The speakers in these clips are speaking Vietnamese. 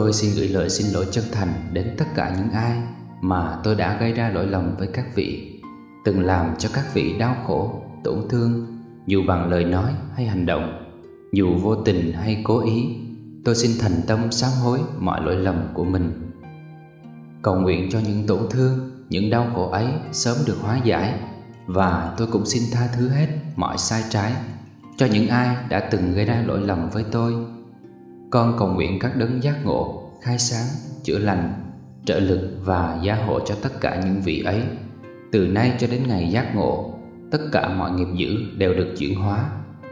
Tôi xin gửi lời xin lỗi chân thành đến tất cả những ai mà tôi đã gây ra lỗi lầm với các vị, từng làm cho các vị đau khổ, tổn thương, dù bằng lời nói hay hành động, dù vô tình hay cố ý. Tôi xin thành tâm sám hối mọi lỗi lầm của mình. Cầu nguyện cho những tổn thương, những đau khổ ấy sớm được hóa giải và tôi cũng xin tha thứ hết mọi sai trái cho những ai đã từng gây ra lỗi lầm với tôi con cầu nguyện các đấng giác ngộ, khai sáng, chữa lành, trợ lực và gia hộ cho tất cả những vị ấy. Từ nay cho đến ngày giác ngộ, tất cả mọi nghiệp dữ đều được chuyển hóa,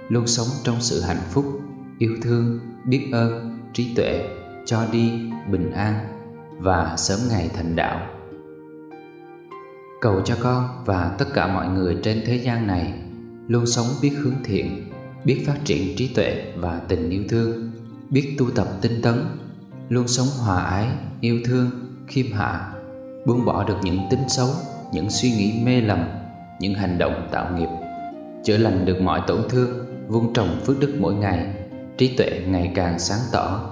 luôn sống trong sự hạnh phúc, yêu thương, biết ơn, trí tuệ, cho đi, bình an và sớm ngày thành đạo. Cầu cho con và tất cả mọi người trên thế gian này luôn sống biết hướng thiện, biết phát triển trí tuệ và tình yêu thương biết tu tập tinh tấn, luôn sống hòa ái, yêu thương, khiêm hạ, buông bỏ được những tính xấu, những suy nghĩ mê lầm, những hành động tạo nghiệp, chữa lành được mọi tổn thương, vun trồng phước đức mỗi ngày, trí tuệ ngày càng sáng tỏ,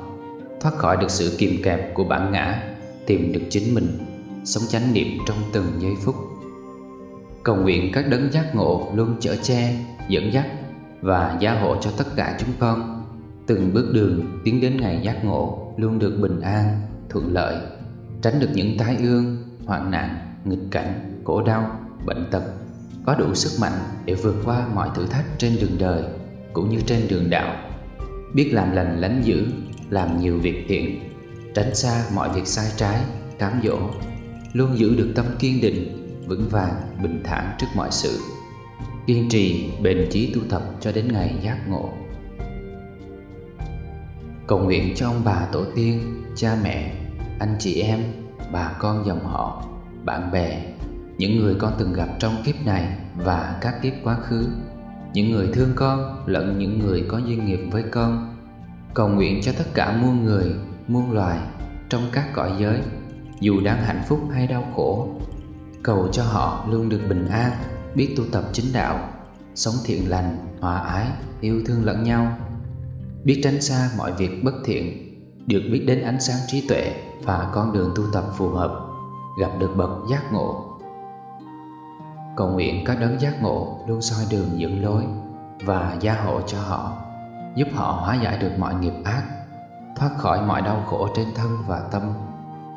thoát khỏi được sự kìm kẹp của bản ngã, tìm được chính mình, sống chánh niệm trong từng giây phút. Cầu nguyện các đấng giác ngộ luôn chở che, dẫn dắt và gia hộ cho tất cả chúng con từng bước đường tiến đến ngày giác ngộ luôn được bình an, thuận lợi, tránh được những tai ương, hoạn nạn, nghịch cảnh, khổ đau, bệnh tật. Có đủ sức mạnh để vượt qua mọi thử thách trên đường đời cũng như trên đường đạo. Biết làm lành lánh dữ, làm nhiều việc thiện, tránh xa mọi việc sai trái, cám dỗ, luôn giữ được tâm kiên định, vững vàng, bình thản trước mọi sự. Kiên trì bền chí tu tập cho đến ngày giác ngộ cầu nguyện cho ông bà tổ tiên, cha mẹ, anh chị em, bà con dòng họ, bạn bè, những người con từng gặp trong kiếp này và các kiếp quá khứ, những người thương con lẫn những người có duyên nghiệp với con. Cầu nguyện cho tất cả muôn người, muôn loài trong các cõi giới, dù đang hạnh phúc hay đau khổ. Cầu cho họ luôn được bình an, biết tu tập chính đạo, sống thiện lành, hòa ái, yêu thương lẫn nhau biết tránh xa mọi việc bất thiện, được biết đến ánh sáng trí tuệ và con đường tu tập phù hợp, gặp được bậc giác ngộ. Cầu nguyện các đấng giác ngộ luôn soi đường dẫn lối và gia hộ cho họ, giúp họ hóa giải được mọi nghiệp ác, thoát khỏi mọi đau khổ trên thân và tâm,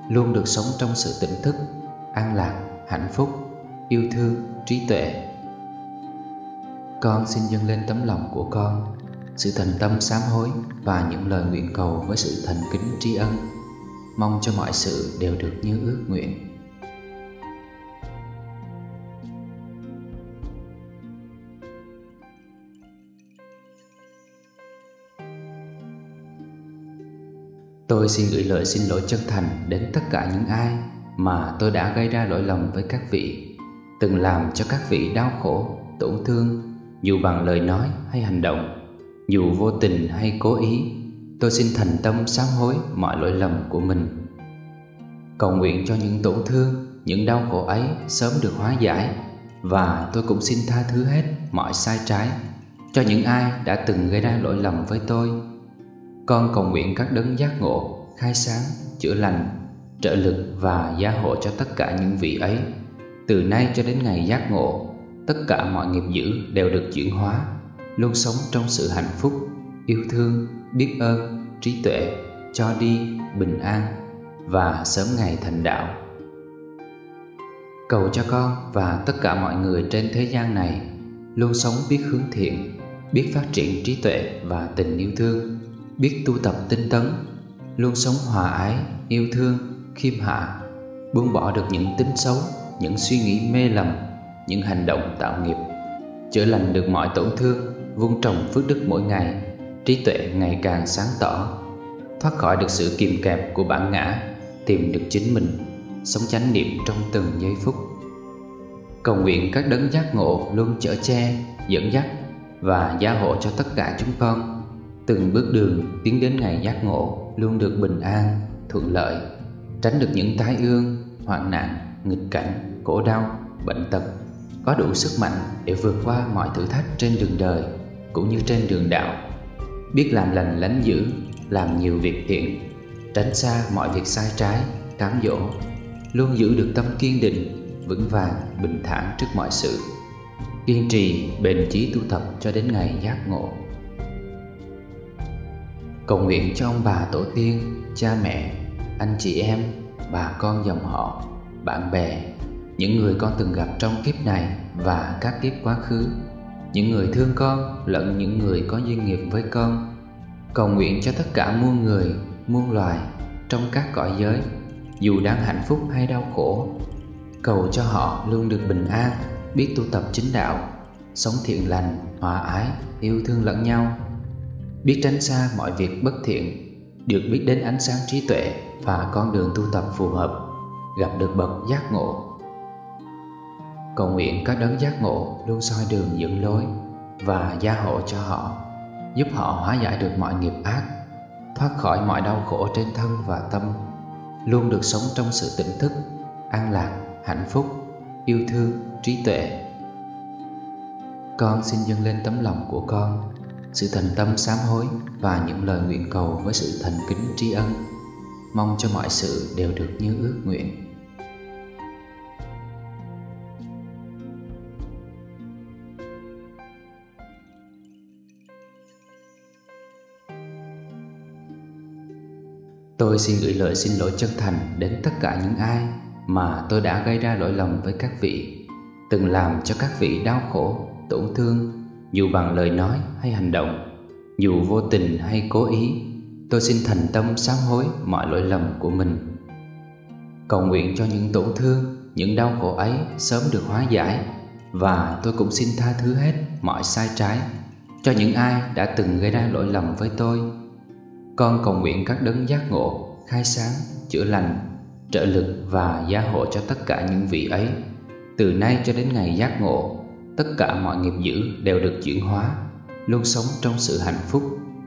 luôn được sống trong sự tỉnh thức, an lạc, hạnh phúc, yêu thương, trí tuệ. Con xin dâng lên tấm lòng của con sự thành tâm sám hối và những lời nguyện cầu với sự thành kính tri ân. Mong cho mọi sự đều được như ước nguyện. Tôi xin gửi lời xin lỗi chân thành đến tất cả những ai mà tôi đã gây ra lỗi lầm với các vị, từng làm cho các vị đau khổ, tổn thương, dù bằng lời nói hay hành động, dù vô tình hay cố ý. Tôi xin thành tâm sám hối mọi lỗi lầm của mình. Cầu nguyện cho những tổn thương, những đau khổ ấy sớm được hóa giải và tôi cũng xin tha thứ hết mọi sai trái cho những ai đã từng gây ra lỗi lầm với tôi. Con cầu nguyện các đấng giác ngộ, khai sáng, chữa lành trợ lực và gia hộ cho tất cả những vị ấy từ nay cho đến ngày giác ngộ tất cả mọi nghiệp dữ đều được chuyển hóa luôn sống trong sự hạnh phúc, yêu thương, biết ơn, trí tuệ, cho đi, bình an và sớm ngày thành đạo. Cầu cho con và tất cả mọi người trên thế gian này luôn sống biết hướng thiện, biết phát triển trí tuệ và tình yêu thương, biết tu tập tinh tấn, luôn sống hòa ái, yêu thương, khiêm hạ, buông bỏ được những tính xấu, những suy nghĩ mê lầm, những hành động tạo nghiệp, chữa lành được mọi tổn thương vun trồng phước đức mỗi ngày trí tuệ ngày càng sáng tỏ. Thoát khỏi được sự kìm kẹp của bản ngã tìm được chính mình sống chánh niệm trong từng giây phút. Cầu nguyện các đấng giác ngộ luôn chở che dẫn dắt và gia hộ cho tất cả chúng con. Từng bước đường tiến đến ngày giác ngộ luôn được bình an thuận lợi tránh được những tai ương, hoạn nạn, nghịch cảnh, khổ đau, bệnh tật, có đủ sức mạnh để vượt qua mọi thử thách trên đường đời cũng như trên đường đạo, biết làm lành lánh dữ, làm nhiều việc thiện, tránh xa mọi việc sai trái, cám dỗ, luôn giữ được tâm kiên định, vững vàng, bình thản trước mọi sự, kiên trì, bền chí tu tập cho đến ngày giác ngộ. Cầu nguyện cho ông bà tổ tiên, cha mẹ, anh chị em, bà con dòng họ, bạn bè, những người con từng gặp trong kiếp này và các kiếp quá khứ, những người thương con lẫn những người có duyên nghiệp với con. Cầu nguyện cho tất cả muôn người, muôn loài trong các cõi giới, dù đang hạnh phúc hay đau khổ. Cầu cho họ luôn được bình an, biết tu tập chính đạo, sống thiện lành, hòa ái, yêu thương lẫn nhau biết tránh xa mọi việc bất thiện được biết đến ánh sáng trí tuệ và con đường tu tập phù hợp gặp được bậc giác ngộ cầu nguyện các đấng giác ngộ luôn soi đường dẫn lối và gia hộ cho họ, giúp họ hóa giải được mọi nghiệp ác, thoát khỏi mọi đau khổ trên thân và tâm, luôn được sống trong sự tỉnh thức, an lạc, hạnh phúc, yêu thương, trí tuệ. Con xin dâng lên tấm lòng của con, sự thành tâm sám hối và những lời nguyện cầu với sự thành kính tri ân. Mong cho mọi sự đều được như ước nguyện. Tôi xin gửi lời xin lỗi chân thành đến tất cả những ai mà tôi đã gây ra lỗi lầm với các vị, từng làm cho các vị đau khổ, tổn thương dù bằng lời nói hay hành động dù vô tình hay cố ý. Tôi xin thành tâm sám hối mọi lỗi lầm của mình. Cầu nguyện cho những tổn thương những đau khổ ấy sớm được hóa giải và tôi cũng xin tha thứ hết mọi sai trái cho những ai đã từng gây ra lỗi lầm với tôi con cầu nguyện các đấng giác ngộ, khai sáng, chữa lành, trợ lực và gia hộ cho tất cả những vị ấy. Từ nay cho đến ngày giác ngộ, tất cả mọi nghiệp dữ đều được chuyển hóa, luôn sống trong sự hạnh phúc,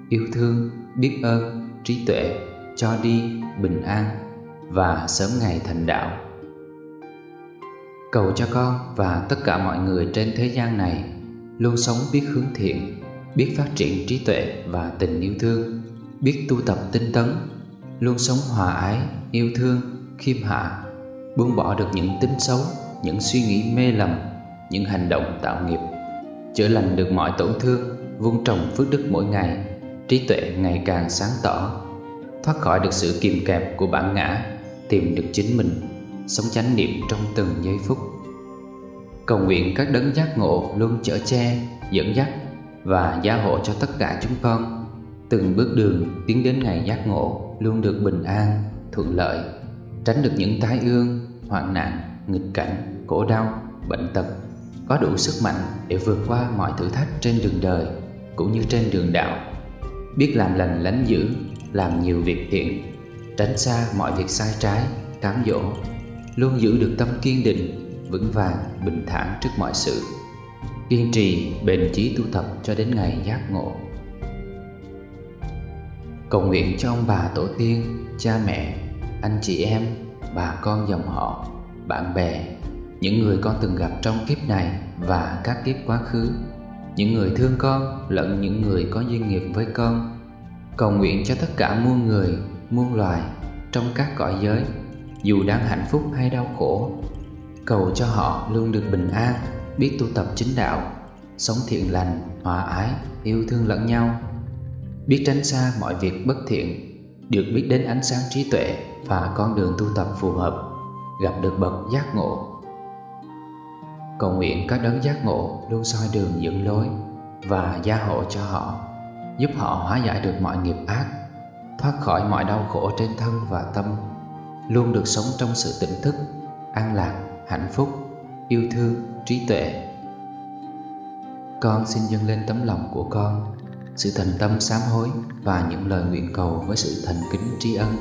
yêu thương, biết ơn, trí tuệ, cho đi, bình an và sớm ngày thành đạo. Cầu cho con và tất cả mọi người trên thế gian này luôn sống biết hướng thiện, biết phát triển trí tuệ và tình yêu thương biết tu tập tinh tấn, luôn sống hòa ái, yêu thương, khiêm hạ, buông bỏ được những tính xấu, những suy nghĩ mê lầm, những hành động tạo nghiệp, chữa lành được mọi tổn thương, vun trồng phước đức mỗi ngày, trí tuệ ngày càng sáng tỏ, thoát khỏi được sự kìm kẹp của bản ngã, tìm được chính mình, sống chánh niệm trong từng giây phút. Cầu nguyện các đấng giác ngộ luôn chở che, dẫn dắt và gia hộ cho tất cả chúng con từng bước đường tiến đến ngày giác ngộ luôn được bình an, thuận lợi, tránh được những tai ương, hoạn nạn, nghịch cảnh, khổ đau, bệnh tật. Có đủ sức mạnh để vượt qua mọi thử thách trên đường đời cũng như trên đường đạo. Biết làm lành lánh dữ, làm nhiều việc thiện, tránh xa mọi việc sai trái, cám dỗ, luôn giữ được tâm kiên định, vững vàng, bình thản trước mọi sự. Kiên trì bền chí tu tập cho đến ngày giác ngộ cầu nguyện cho ông bà tổ tiên, cha mẹ, anh chị em, bà con dòng họ, bạn bè, những người con từng gặp trong kiếp này và các kiếp quá khứ, những người thương con lẫn những người có duyên nghiệp với con. Cầu nguyện cho tất cả muôn người, muôn loài trong các cõi giới, dù đang hạnh phúc hay đau khổ. Cầu cho họ luôn được bình an, biết tu tập chính đạo, sống thiện lành, hòa ái, yêu thương lẫn nhau biết tránh xa mọi việc bất thiện, được biết đến ánh sáng trí tuệ và con đường tu tập phù hợp, gặp được bậc giác ngộ. Cầu nguyện các đấng giác ngộ luôn soi đường dẫn lối và gia hộ cho họ, giúp họ hóa giải được mọi nghiệp ác, thoát khỏi mọi đau khổ trên thân và tâm, luôn được sống trong sự tỉnh thức, an lạc, hạnh phúc, yêu thương, trí tuệ. Con xin dâng lên tấm lòng của con sự thành tâm sám hối và những lời nguyện cầu với sự thành kính tri ân.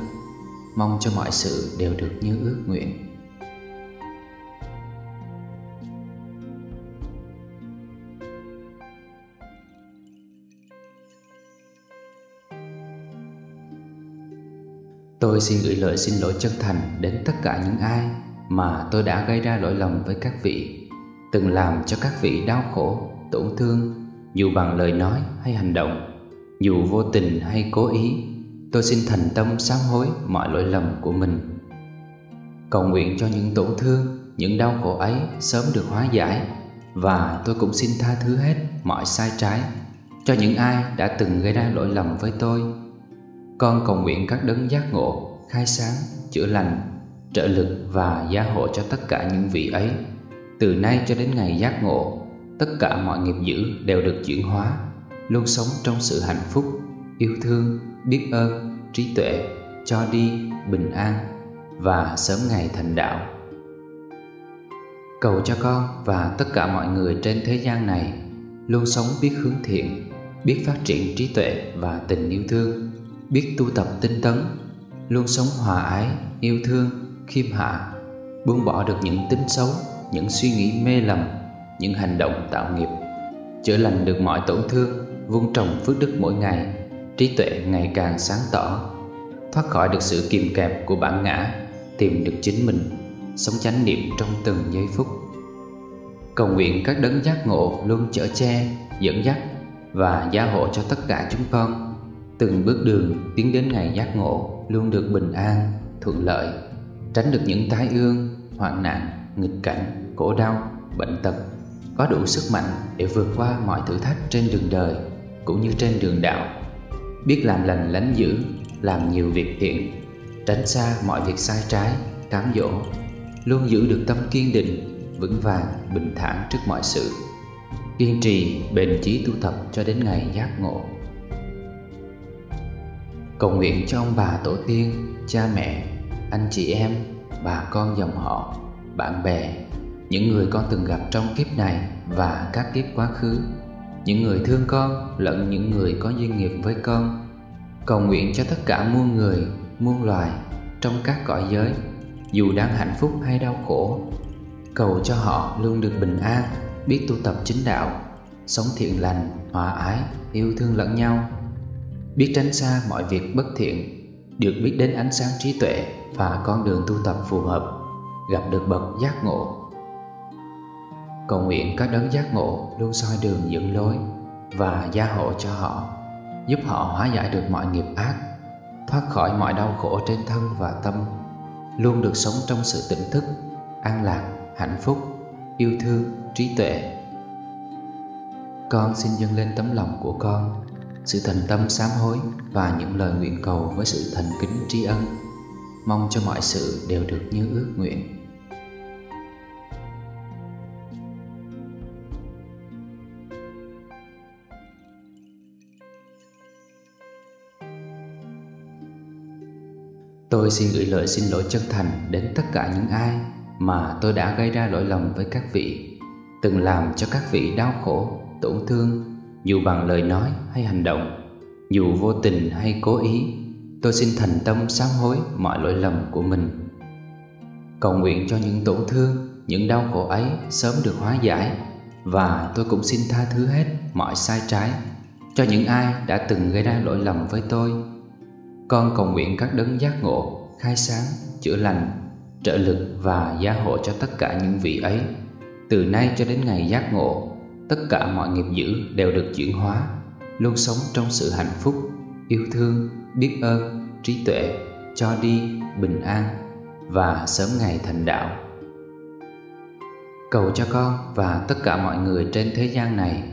Mong cho mọi sự đều được như ước nguyện. Tôi xin gửi lời xin lỗi chân thành đến tất cả những ai mà tôi đã gây ra lỗi lầm với các vị, từng làm cho các vị đau khổ, tổn thương, dù bằng lời nói hay hành động, dù vô tình hay cố ý. Tôi xin thành tâm sám hối mọi lỗi lầm của mình Cầu nguyện cho những tổn thương, những đau khổ ấy sớm được hóa giải Và tôi cũng xin tha thứ hết mọi sai trái Cho những ai đã từng gây ra lỗi lầm với tôi Con cầu nguyện các đấng giác ngộ, khai sáng, chữa lành, trợ lực và gia hộ cho tất cả những vị ấy Từ nay cho đến ngày giác ngộ Tất cả mọi nghiệp dữ đều được chuyển hóa Luôn sống trong sự hạnh phúc, yêu thương, biết ơn, trí tuệ, cho đi, bình an và sớm ngày thành đạo. Cầu cho con và tất cả mọi người trên thế gian này luôn sống biết hướng thiện, biết phát triển trí tuệ và tình yêu thương, biết tu tập tinh tấn, luôn sống hòa ái, yêu thương, khiêm hạ, buông bỏ được những tính xấu, những suy nghĩ mê lầm, những hành động tạo nghiệp, chữa lành được mọi tổn thương, vun trồng phước đức mỗi ngày, trí tuệ ngày càng sáng tỏ, thoát khỏi được sự kìm kẹp của bản ngã tìm được chính mình sống chánh niệm trong từng giây phút. Cầu nguyện các đấng giác ngộ luôn chở che dẫn dắt và gia hộ cho tất cả chúng con. Từng bước đường tiến đến ngày giác ngộ luôn được bình an thuận lợi tránh được những tai ương hoạn nạn nghịch cảnh khổ đau bệnh tật có đủ sức mạnh để vượt qua mọi thử thách trên đường đời cũng như trên đường đạo. Biết làm lành lánh dữ, làm nhiều việc thiện, tránh xa mọi việc sai trái, cám dỗ, luôn giữ được tâm kiên định, vững vàng, bình thản trước mọi sự. Kiên trì, bền chí tu tập cho đến ngày giác ngộ. Cầu nguyện cho ông bà tổ tiên, cha mẹ, anh chị em, bà con dòng họ, bạn bè những người con từng gặp trong kiếp này và các kiếp quá khứ. Những người thương con lẫn những người có duyên nghiệp với con. Cầu nguyện cho tất cả muôn người, muôn loài trong các cõi giới, dù đang hạnh phúc hay đau khổ. Cầu cho họ luôn được bình an, biết tu tập chính đạo, sống thiện lành, hòa ái, yêu thương lẫn nhau. Biết tránh xa mọi việc bất thiện, được biết đến ánh sáng trí tuệ và con đường tu tập phù hợp, gặp được bậc giác ngộ cầu nguyện các đấng giác ngộ luôn soi đường dẫn lối và gia hộ cho họ, giúp họ hóa giải được mọi nghiệp ác, thoát khỏi mọi đau khổ trên thân và tâm, luôn được sống trong sự tỉnh thức, an lạc, hạnh phúc, yêu thương, trí tuệ. Con xin dâng lên tấm lòng của con, sự thành tâm sám hối và những lời nguyện cầu với sự thành kính tri ân. Mong cho mọi sự đều được như ước nguyện. Tôi xin gửi lời xin lỗi chân thành đến tất cả những ai mà tôi đã gây ra lỗi lầm với các vị, từng làm cho các vị đau khổ, tổn thương, dù bằng lời nói hay hành động, dù vô tình hay cố ý. Tôi xin thành tâm sám hối mọi lỗi lầm của mình. Cầu nguyện cho những tổn thương, những đau khổ ấy sớm được hóa giải và tôi cũng xin tha thứ hết mọi sai trái cho những ai đã từng gây ra lỗi lầm với tôi con cầu nguyện các đấng giác ngộ, khai sáng, chữa lành, trợ lực và gia hộ cho tất cả những vị ấy. Từ nay cho đến ngày giác ngộ, tất cả mọi nghiệp dữ đều được chuyển hóa, luôn sống trong sự hạnh phúc, yêu thương, biết ơn, trí tuệ, cho đi, bình an và sớm ngày thành đạo. Cầu cho con và tất cả mọi người trên thế gian này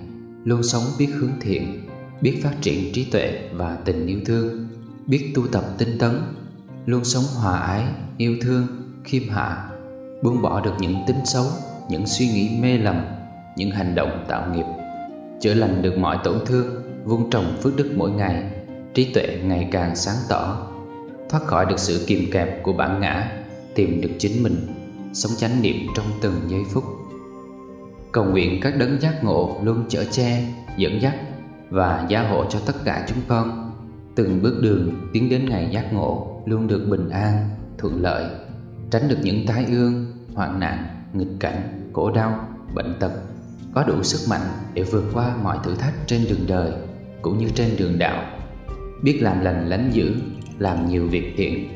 luôn sống biết hướng thiện, biết phát triển trí tuệ và tình yêu thương biết tu tập tinh tấn, luôn sống hòa ái, yêu thương, khiêm hạ, buông bỏ được những tính xấu, những suy nghĩ mê lầm, những hành động tạo nghiệp, chữa lành được mọi tổn thương, vun trồng phước đức mỗi ngày, trí tuệ ngày càng sáng tỏ, thoát khỏi được sự kìm kẹp của bản ngã, tìm được chính mình, sống chánh niệm trong từng giây phút. Cầu nguyện các đấng giác ngộ luôn chở che, dẫn dắt và gia hộ cho tất cả chúng con. Từng bước đường tiến đến ngày giác ngộ luôn được bình an, thuận lợi, tránh được những tai ương, hoạn nạn, nghịch cảnh, khổ đau, bệnh tật, có đủ sức mạnh để vượt qua mọi thử thách trên đường đời cũng như trên đường đạo, biết làm lành lánh dữ, làm nhiều việc thiện,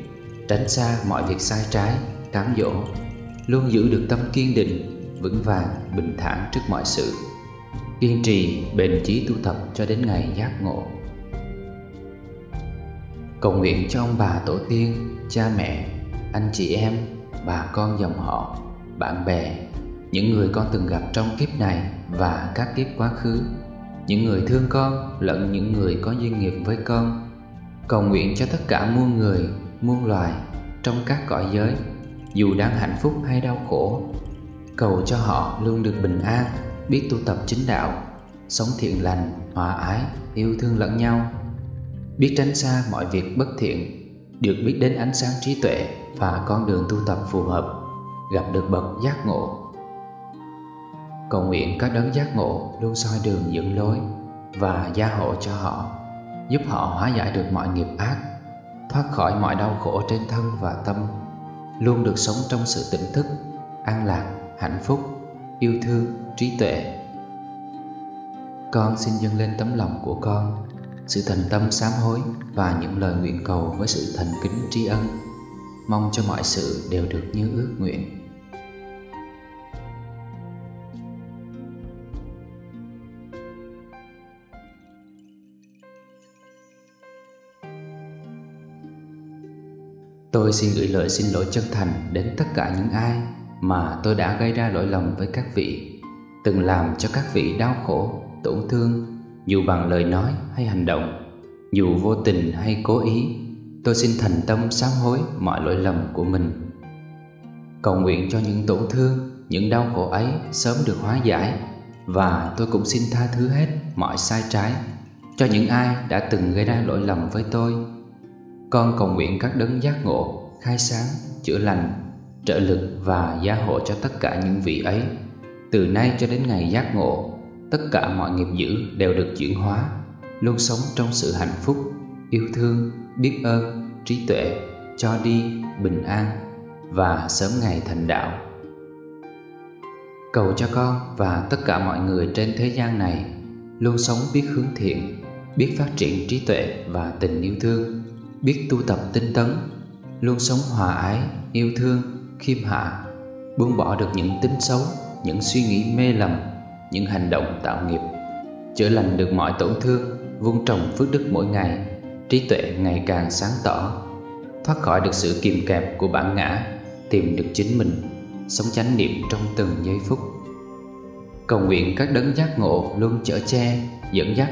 tránh xa mọi việc sai trái, cám dỗ, luôn giữ được tâm kiên định, vững vàng, bình thản trước mọi sự, kiên trì, bền chí tu tập cho đến ngày giác ngộ. Cầu nguyện cho ông bà tổ tiên, cha mẹ, anh chị em, bà con dòng họ, bạn bè, những người con từng gặp trong kiếp này và các kiếp quá khứ, những người thương con lẫn những người có duyên nghiệp với con. Cầu nguyện cho tất cả muôn người, muôn loài trong các cõi giới, dù đang hạnh phúc hay đau khổ. Cầu cho họ luôn được bình an, biết tu tập chính đạo, sống thiện lành, hòa ái, yêu thương lẫn nhau biết tránh xa mọi việc bất thiện, được biết đến ánh sáng trí tuệ và con đường tu tập phù hợp, gặp được bậc giác ngộ. Cầu nguyện các đấng giác ngộ luôn soi đường dẫn lối và gia hộ cho họ, giúp họ hóa giải được mọi nghiệp ác, thoát khỏi mọi đau khổ trên thân và tâm, luôn được sống trong sự tỉnh thức, an lạc, hạnh phúc, yêu thương, trí tuệ. Con xin dâng lên tấm lòng của con sự thành tâm sám hối và những lời nguyện cầu với sự thành kính tri ân. Mong cho mọi sự đều được như ước nguyện. Tôi xin gửi lời xin lỗi chân thành đến tất cả những ai mà tôi đã gây ra lỗi lầm với các vị, từng làm cho các vị đau khổ, tổn thương dù bằng lời nói hay hành động, dù vô tình hay cố ý, tôi xin thành tâm sám hối mọi lỗi lầm của mình. Cầu nguyện cho những tổn thương, những đau khổ ấy sớm được hóa giải, và tôi cũng xin tha thứ hết mọi sai trái cho những ai đã từng gây ra lỗi lầm với tôi. Con cầu nguyện các đấng giác ngộ, khai sáng, chữa lành, trợ lực và gia hộ cho tất cả những vị ấy, từ nay cho đến ngày giác ngộ tất cả mọi nghiệp dữ đều được chuyển hóa, luôn sống trong sự hạnh phúc, yêu thương, biết ơn, trí tuệ, cho đi, bình an và sớm ngày thành đạo. Cầu cho con và tất cả mọi người trên thế gian này luôn sống biết hướng thiện, biết phát triển trí tuệ và tình yêu thương, biết tu tập tinh tấn, luôn sống hòa ái, yêu thương, khiêm hạ, buông bỏ được những tính xấu, những suy nghĩ mê lầm những hành động tạo nghiệp, chữa lành được mọi tổn thương, vun trồng phước đức mỗi ngày, trí tuệ ngày càng sáng tỏ, thoát khỏi được sự kìm kẹp của bản ngã, tìm được chính mình, sống chánh niệm trong từng giây phút. Cầu nguyện các đấng giác ngộ luôn chở che, dẫn dắt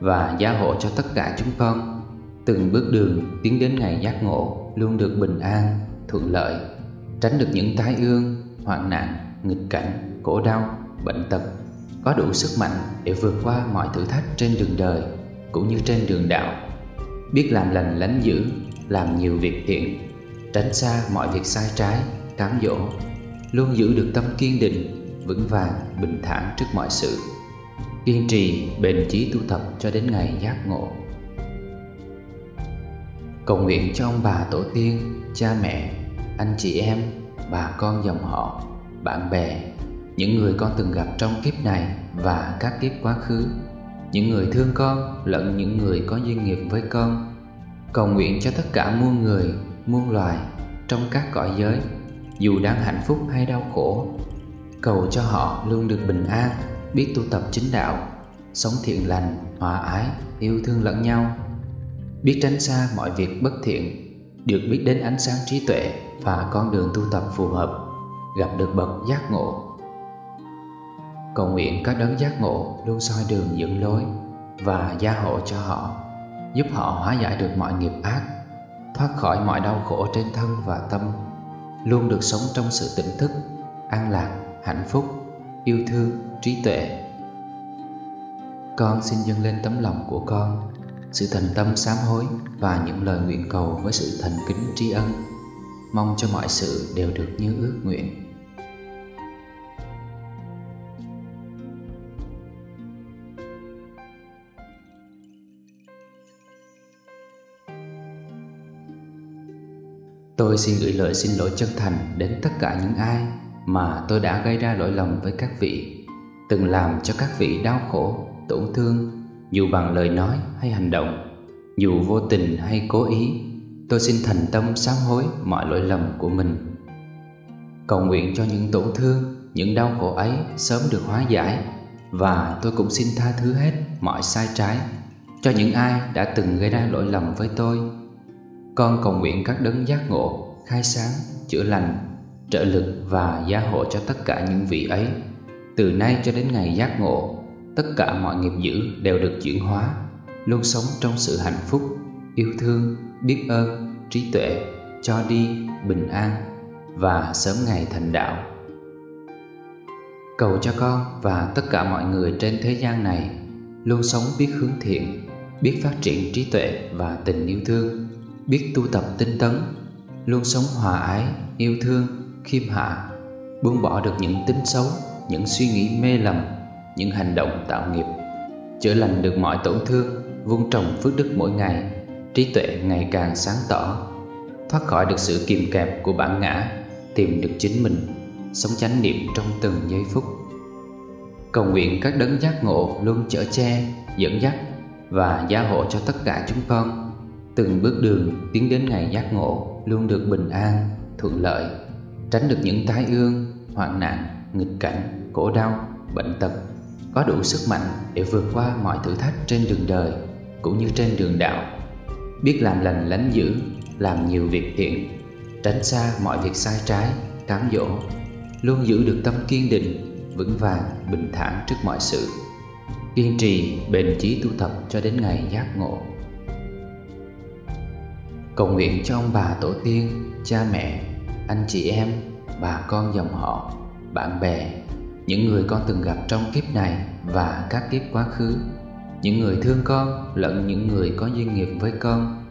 và gia hộ cho tất cả chúng con. Từng bước đường tiến đến ngày giác ngộ luôn được bình an, thuận lợi, tránh được những tai ương, hoạn nạn, nghịch cảnh, khổ đau, bệnh tật có đủ sức mạnh để vượt qua mọi thử thách trên đường đời cũng như trên đường đạo. Biết làm lành lánh dữ, làm nhiều việc thiện, tránh xa mọi việc sai trái, cám dỗ, luôn giữ được tâm kiên định, vững vàng, bình thản trước mọi sự. Kiên trì, bền chí tu tập cho đến ngày giác ngộ. Cầu nguyện cho ông bà tổ tiên, cha mẹ, anh chị em, bà con dòng họ, bạn bè những người con từng gặp trong kiếp này và các kiếp quá khứ. Những người thương con lẫn những người có duyên nghiệp với con. Cầu nguyện cho tất cả muôn người, muôn loài trong các cõi giới, dù đang hạnh phúc hay đau khổ. Cầu cho họ luôn được bình an, biết tu tập chính đạo, sống thiện lành, hòa ái, yêu thương lẫn nhau. Biết tránh xa mọi việc bất thiện, được biết đến ánh sáng trí tuệ và con đường tu tập phù hợp, gặp được bậc giác ngộ cầu nguyện các đấng giác ngộ luôn soi đường dẫn lối và gia hộ cho họ, giúp họ hóa giải được mọi nghiệp ác, thoát khỏi mọi đau khổ trên thân và tâm, luôn được sống trong sự tỉnh thức, an lạc, hạnh phúc, yêu thương, trí tuệ. Con xin dâng lên tấm lòng của con, sự thành tâm sám hối và những lời nguyện cầu với sự thành kính tri ân. Mong cho mọi sự đều được như ước nguyện. Tôi xin gửi lời xin lỗi chân thành đến tất cả những ai mà tôi đã gây ra lỗi lầm với các vị, từng làm cho các vị đau khổ, tổn thương, dù bằng lời nói hay hành động, dù vô tình hay cố ý. Tôi xin thành tâm sám hối mọi lỗi lầm của mình. Cầu nguyện cho những tổn thương, những đau khổ ấy sớm được hóa giải và tôi cũng xin tha thứ hết mọi sai trái cho những ai đã từng gây ra lỗi lầm với tôi con cầu nguyện các đấng giác ngộ, khai sáng, chữa lành, trợ lực và gia hộ cho tất cả những vị ấy. Từ nay cho đến ngày giác ngộ, tất cả mọi nghiệp dữ đều được chuyển hóa, luôn sống trong sự hạnh phúc, yêu thương, biết ơn, trí tuệ, cho đi, bình an và sớm ngày thành đạo. Cầu cho con và tất cả mọi người trên thế gian này luôn sống biết hướng thiện, biết phát triển trí tuệ và tình yêu thương, biết tu tập tinh tấn, luôn sống hòa ái, yêu thương, khiêm hạ, buông bỏ được những tính xấu, những suy nghĩ mê lầm, những hành động tạo nghiệp, chữa lành được mọi tổn thương, vun trồng phước đức mỗi ngày, trí tuệ ngày càng sáng tỏ, thoát khỏi được sự kìm kẹp của bản ngã, tìm được chính mình, sống chánh niệm trong từng giây phút. Cầu nguyện các đấng giác ngộ luôn chở che, dẫn dắt và gia hộ cho tất cả chúng con từng bước đường tiến đến ngày giác ngộ luôn được bình an, thuận lợi, tránh được những tai ương, hoạn nạn, nghịch cảnh, khổ đau, bệnh tật, có đủ sức mạnh để vượt qua mọi thử thách trên đường đời cũng như trên đường đạo, biết làm lành lánh dữ, làm nhiều việc thiện, tránh xa mọi việc sai trái, cám dỗ, luôn giữ được tâm kiên định, vững vàng, bình thản trước mọi sự. Kiên trì bền chí tu tập cho đến ngày giác ngộ cầu nguyện cho ông bà tổ tiên, cha mẹ, anh chị em, bà con dòng họ, bạn bè, những người con từng gặp trong kiếp này và các kiếp quá khứ, những người thương con lẫn những người có duyên nghiệp với con.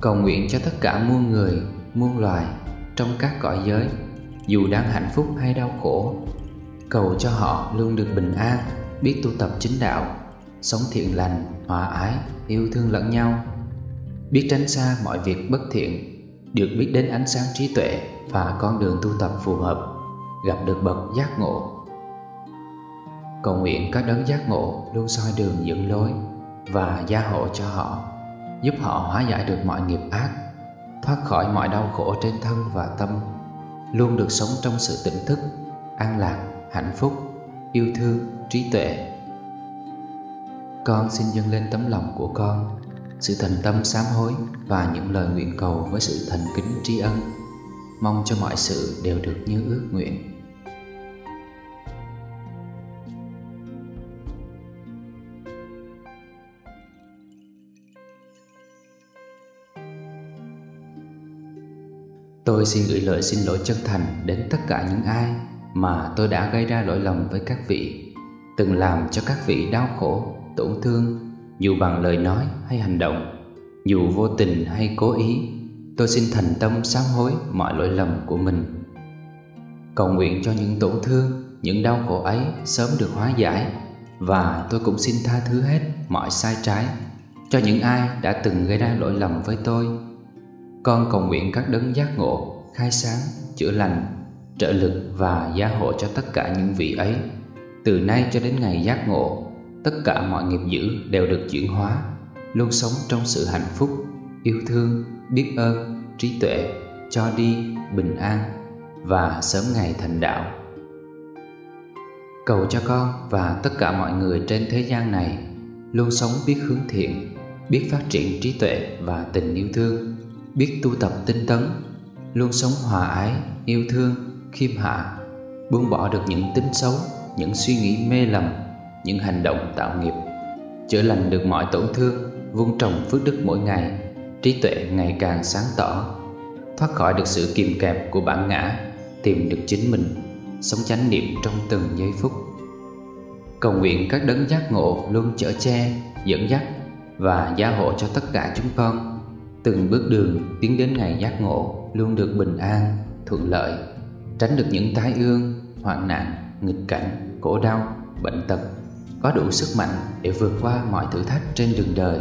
Cầu nguyện cho tất cả muôn người, muôn loài trong các cõi giới, dù đang hạnh phúc hay đau khổ. Cầu cho họ luôn được bình an, biết tu tập chính đạo, sống thiện lành, hòa ái, yêu thương lẫn nhau biết tránh xa mọi việc bất thiện, được biết đến ánh sáng trí tuệ và con đường tu tập phù hợp, gặp được bậc giác ngộ. Cầu nguyện các đấng giác ngộ luôn soi đường dẫn lối và gia hộ cho họ, giúp họ hóa giải được mọi nghiệp ác, thoát khỏi mọi đau khổ trên thân và tâm, luôn được sống trong sự tỉnh thức, an lạc, hạnh phúc, yêu thương, trí tuệ. Con xin dâng lên tấm lòng của con sự thành tâm sám hối và những lời nguyện cầu với sự thành kính tri ân. Mong cho mọi sự đều được như ước nguyện. Tôi xin gửi lời xin lỗi chân thành đến tất cả những ai mà tôi đã gây ra lỗi lầm với các vị, từng làm cho các vị đau khổ, tổn thương, dù bằng lời nói hay hành động, dù vô tình hay cố ý. Tôi xin thành tâm sám hối mọi lỗi lầm của mình. Cầu nguyện cho những tổn thương, những đau khổ ấy sớm được hóa giải và tôi cũng xin tha thứ hết mọi sai trái cho những ai đã từng gây ra lỗi lầm với tôi. Con cầu nguyện các đấng giác ngộ, khai sáng, chữa lành trợ lực và gia hộ cho tất cả những vị ấy. Từ nay cho đến ngày giác ngộ, tất cả mọi nghiệp dữ đều được chuyển hóa, luôn sống trong sự hạnh phúc, yêu thương, biết ơn, trí tuệ, cho đi, bình an và sớm ngày thành đạo. Cầu cho con và tất cả mọi người trên thế gian này luôn sống biết hướng thiện, biết phát triển trí tuệ và tình yêu thương, biết tu tập tinh tấn, luôn sống hòa ái, yêu thương khiêm hạ buông bỏ được những tính xấu những suy nghĩ mê lầm những hành động tạo nghiệp chữa lành được mọi tổn thương vun trồng phước đức mỗi ngày trí tuệ ngày càng sáng tỏ thoát khỏi được sự kìm kẹp của bản ngã tìm được chính mình sống chánh niệm trong từng giây phút. Cầu nguyện các đấng giác ngộ luôn chở che dẫn dắt và gia hộ cho tất cả chúng con. Từng bước đường tiến đến ngày giác ngộ luôn được bình an thuận lợi tránh được những tai ương, hoạn nạn, nghịch cảnh, khổ đau, bệnh tật, có đủ sức mạnh để vượt qua mọi thử thách trên đường đời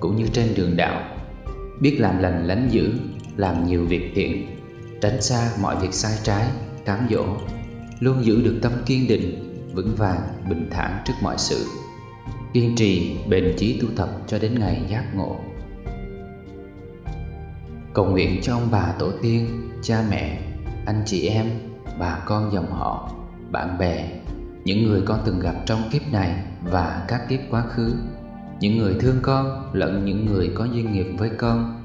cũng như trên đường đạo, biết làm lành lánh dữ, làm nhiều việc thiện, tránh xa mọi việc sai trái, cám dỗ, luôn giữ được tâm kiên định, vững vàng, bình thản trước mọi sự, kiên trì, bền chí tu tập cho đến ngày giác ngộ. Cầu nguyện cho ông bà tổ tiên, cha mẹ, anh chị em, bà con dòng họ, bạn bè, những người con từng gặp trong kiếp này và các kiếp quá khứ, những người thương con lẫn những người có duyên nghiệp với con.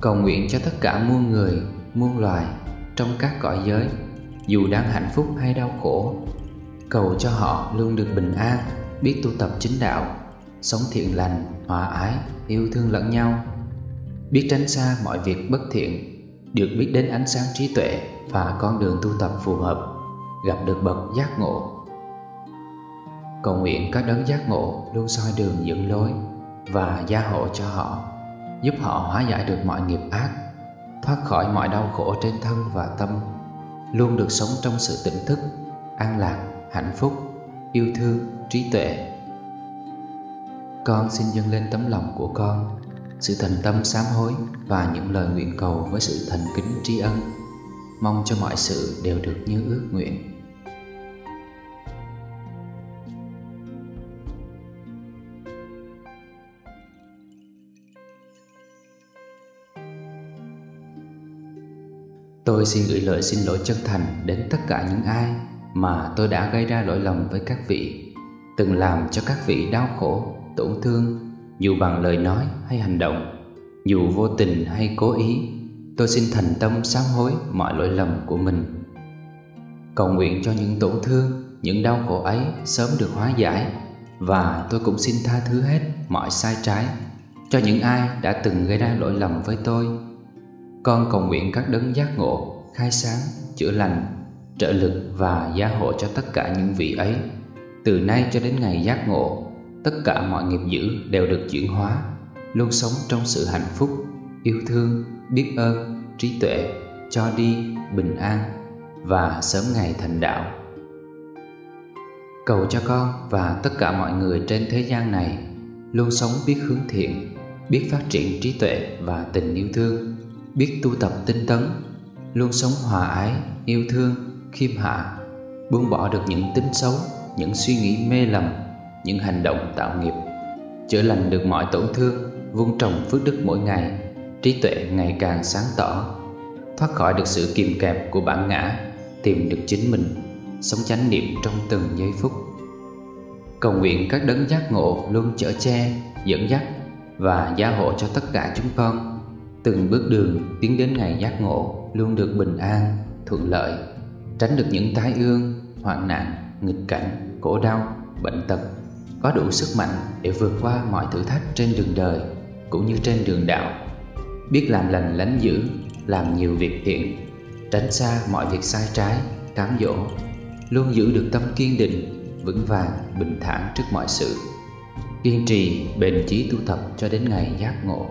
Cầu nguyện cho tất cả muôn người, muôn loài trong các cõi giới, dù đang hạnh phúc hay đau khổ. Cầu cho họ luôn được bình an, biết tu tập chính đạo, sống thiện lành, hòa ái, yêu thương lẫn nhau, biết tránh xa mọi việc bất thiện, được biết đến ánh sáng trí tuệ và con đường tu tập phù hợp, gặp được bậc giác ngộ cầu nguyện các đấng giác ngộ luôn soi đường dẫn lối và gia hộ cho họ, giúp họ hóa giải được mọi nghiệp ác, thoát khỏi mọi đau khổ trên thân và tâm, luôn được sống trong sự tỉnh thức, an lạc, hạnh phúc, yêu thương, trí tuệ. Con xin dâng lên tấm lòng của con, sự thành tâm sám hối và những lời nguyện cầu với sự thành kính tri ân. Mong cho mọi sự đều được như ước nguyện. Tôi xin gửi lời xin lỗi chân thành đến tất cả những ai mà tôi đã gây ra lỗi lầm với các vị, từng làm cho các vị đau khổ, tổn thương, dù bằng lời nói hay hành động, dù vô tình hay cố ý. Tôi xin thành tâm sám hối mọi lỗi lầm của mình. Cầu nguyện cho những tổn thương, những đau khổ ấy sớm được hóa giải và tôi cũng xin tha thứ hết mọi sai trái cho những ai đã từng gây ra lỗi lầm với tôi con cầu nguyện các đấng giác ngộ, khai sáng, chữa lành, trợ lực và gia hộ cho tất cả những vị ấy. Từ nay cho đến ngày giác ngộ, tất cả mọi nghiệp dữ đều được chuyển hóa, luôn sống trong sự hạnh phúc, yêu thương, biết ơn, trí tuệ, cho đi, bình an và sớm ngày thành đạo. Cầu cho con và tất cả mọi người trên thế gian này luôn sống biết hướng thiện, biết phát triển trí tuệ và tình yêu thương biết tu tập tinh tấn, luôn sống hòa ái, yêu thương, khiêm hạ, buông bỏ được những tính xấu, những suy nghĩ mê lầm, những hành động tạo nghiệp, chữa lành được mọi tổn thương, vun trồng phước đức mỗi ngày, trí tuệ ngày càng sáng tỏ, thoát khỏi được sự kìm kẹp của bản ngã, tìm được chính mình, sống chánh niệm trong từng giây phút. Cầu nguyện các đấng giác ngộ luôn chở che, dẫn dắt và gia hộ cho tất cả chúng con. Từng bước đường tiến đến ngày giác ngộ luôn được bình an, thuận lợi, tránh được những tai ương, hoạn nạn, nghịch cảnh, khổ đau, bệnh tật, có đủ sức mạnh để vượt qua mọi thử thách trên đường đời cũng như trên đường đạo. Biết làm lành lánh dữ, làm nhiều việc thiện, tránh xa mọi việc sai trái, cám dỗ, luôn giữ được tâm kiên định, vững vàng, bình thản trước mọi sự. Kiên trì, bền chí tu tập cho đến ngày giác ngộ.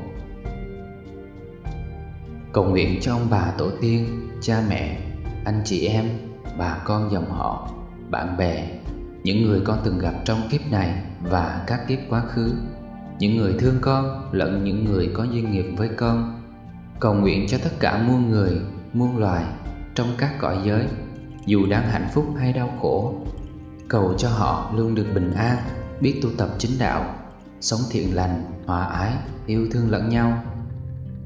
Cầu nguyện cho ông bà tổ tiên, cha mẹ, anh chị em, bà con dòng họ, bạn bè, những người con từng gặp trong kiếp này và các kiếp quá khứ, những người thương con lẫn những người có duyên nghiệp với con. Cầu nguyện cho tất cả muôn người, muôn loài trong các cõi giới, dù đang hạnh phúc hay đau khổ. Cầu cho họ luôn được bình an, biết tu tập chính đạo, sống thiện lành, hòa ái, yêu thương lẫn nhau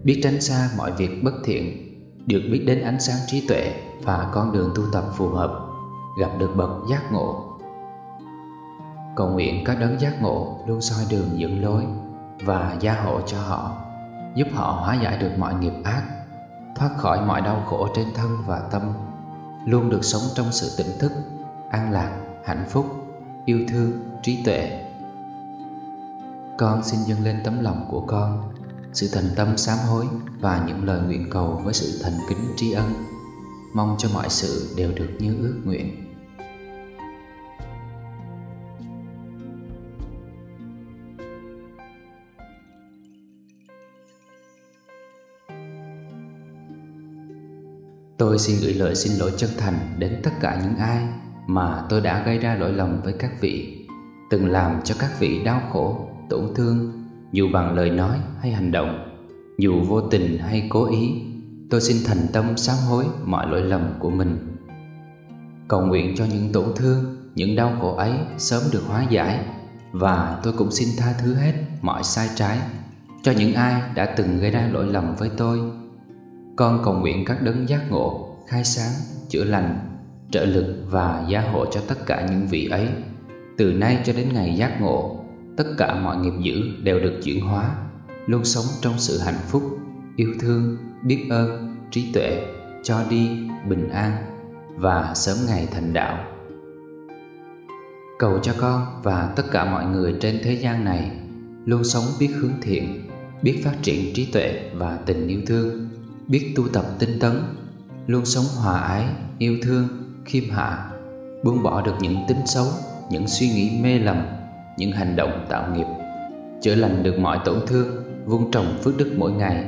biết tránh xa mọi việc bất thiện, được biết đến ánh sáng trí tuệ và con đường tu tập phù hợp, gặp được bậc giác ngộ. Cầu nguyện các đấng giác ngộ luôn soi đường dẫn lối và gia hộ cho họ, giúp họ hóa giải được mọi nghiệp ác, thoát khỏi mọi đau khổ trên thân và tâm, luôn được sống trong sự tỉnh thức, an lạc, hạnh phúc, yêu thương, trí tuệ. Con xin dâng lên tấm lòng của con sự thành tâm sám hối và những lời nguyện cầu với sự thành kính tri ân. Mong cho mọi sự đều được như ước nguyện. Tôi xin gửi lời xin lỗi chân thành đến tất cả những ai mà tôi đã gây ra lỗi lầm với các vị, từng làm cho các vị đau khổ, tổn thương dù bằng lời nói hay hành động, dù vô tình hay cố ý, tôi xin thành tâm sám hối mọi lỗi lầm của mình. Cầu nguyện cho những tổn thương, những đau khổ ấy sớm được hóa giải, và tôi cũng xin tha thứ hết mọi sai trái cho những ai đã từng gây ra lỗi lầm với tôi. Con cầu nguyện các đấng giác ngộ, khai sáng, chữa lành, trợ lực và gia hộ cho tất cả những vị ấy, từ nay cho đến ngày giác ngộ tất cả mọi nghiệp dữ đều được chuyển hóa luôn sống trong sự hạnh phúc yêu thương, biết ơn, trí tuệ, cho đi, bình an và sớm ngày thành đạo. Cầu cho con và tất cả mọi người trên thế gian này luôn sống biết hướng thiện, biết phát triển trí tuệ và tình yêu thương, biết tu tập tinh tấn, luôn sống hòa ái, yêu thương, khiêm hạ, buông bỏ được những tính xấu, những suy nghĩ mê lầm, những hành động tạo nghiệp, chữa lành được mọi tổn thương, vun trồng phước đức mỗi ngày,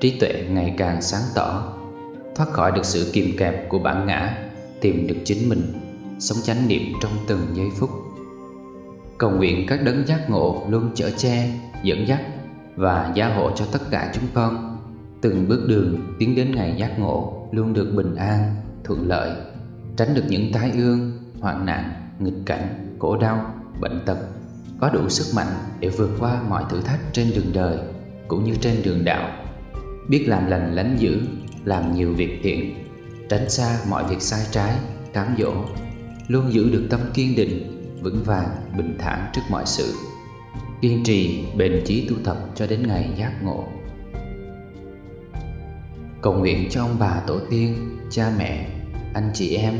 trí tuệ ngày càng sáng tỏ, thoát khỏi được sự kìm kẹp của bản ngã, tìm được chính mình, sống chánh niệm trong từng giây phút. Cầu nguyện các đấng giác ngộ luôn chở che, dẫn dắt và gia hộ cho tất cả chúng con từng bước đường tiến đến ngày giác ngộ luôn được bình an, thuận lợi, tránh được những tai ương, hoạn nạn, nghịch cảnh, khổ đau, bệnh tật, có đủ sức mạnh để vượt qua mọi thử thách trên đường đời cũng như trên đường đạo, biết làm lành lánh dữ, làm nhiều việc thiện, tránh xa mọi việc sai trái, cám dỗ, luôn giữ được tâm kiên định, vững vàng, bình thản trước mọi sự. Kiên trì bền chí tu tập cho đến ngày giác ngộ. Cầu nguyện cho ông bà tổ tiên cha mẹ anh chị em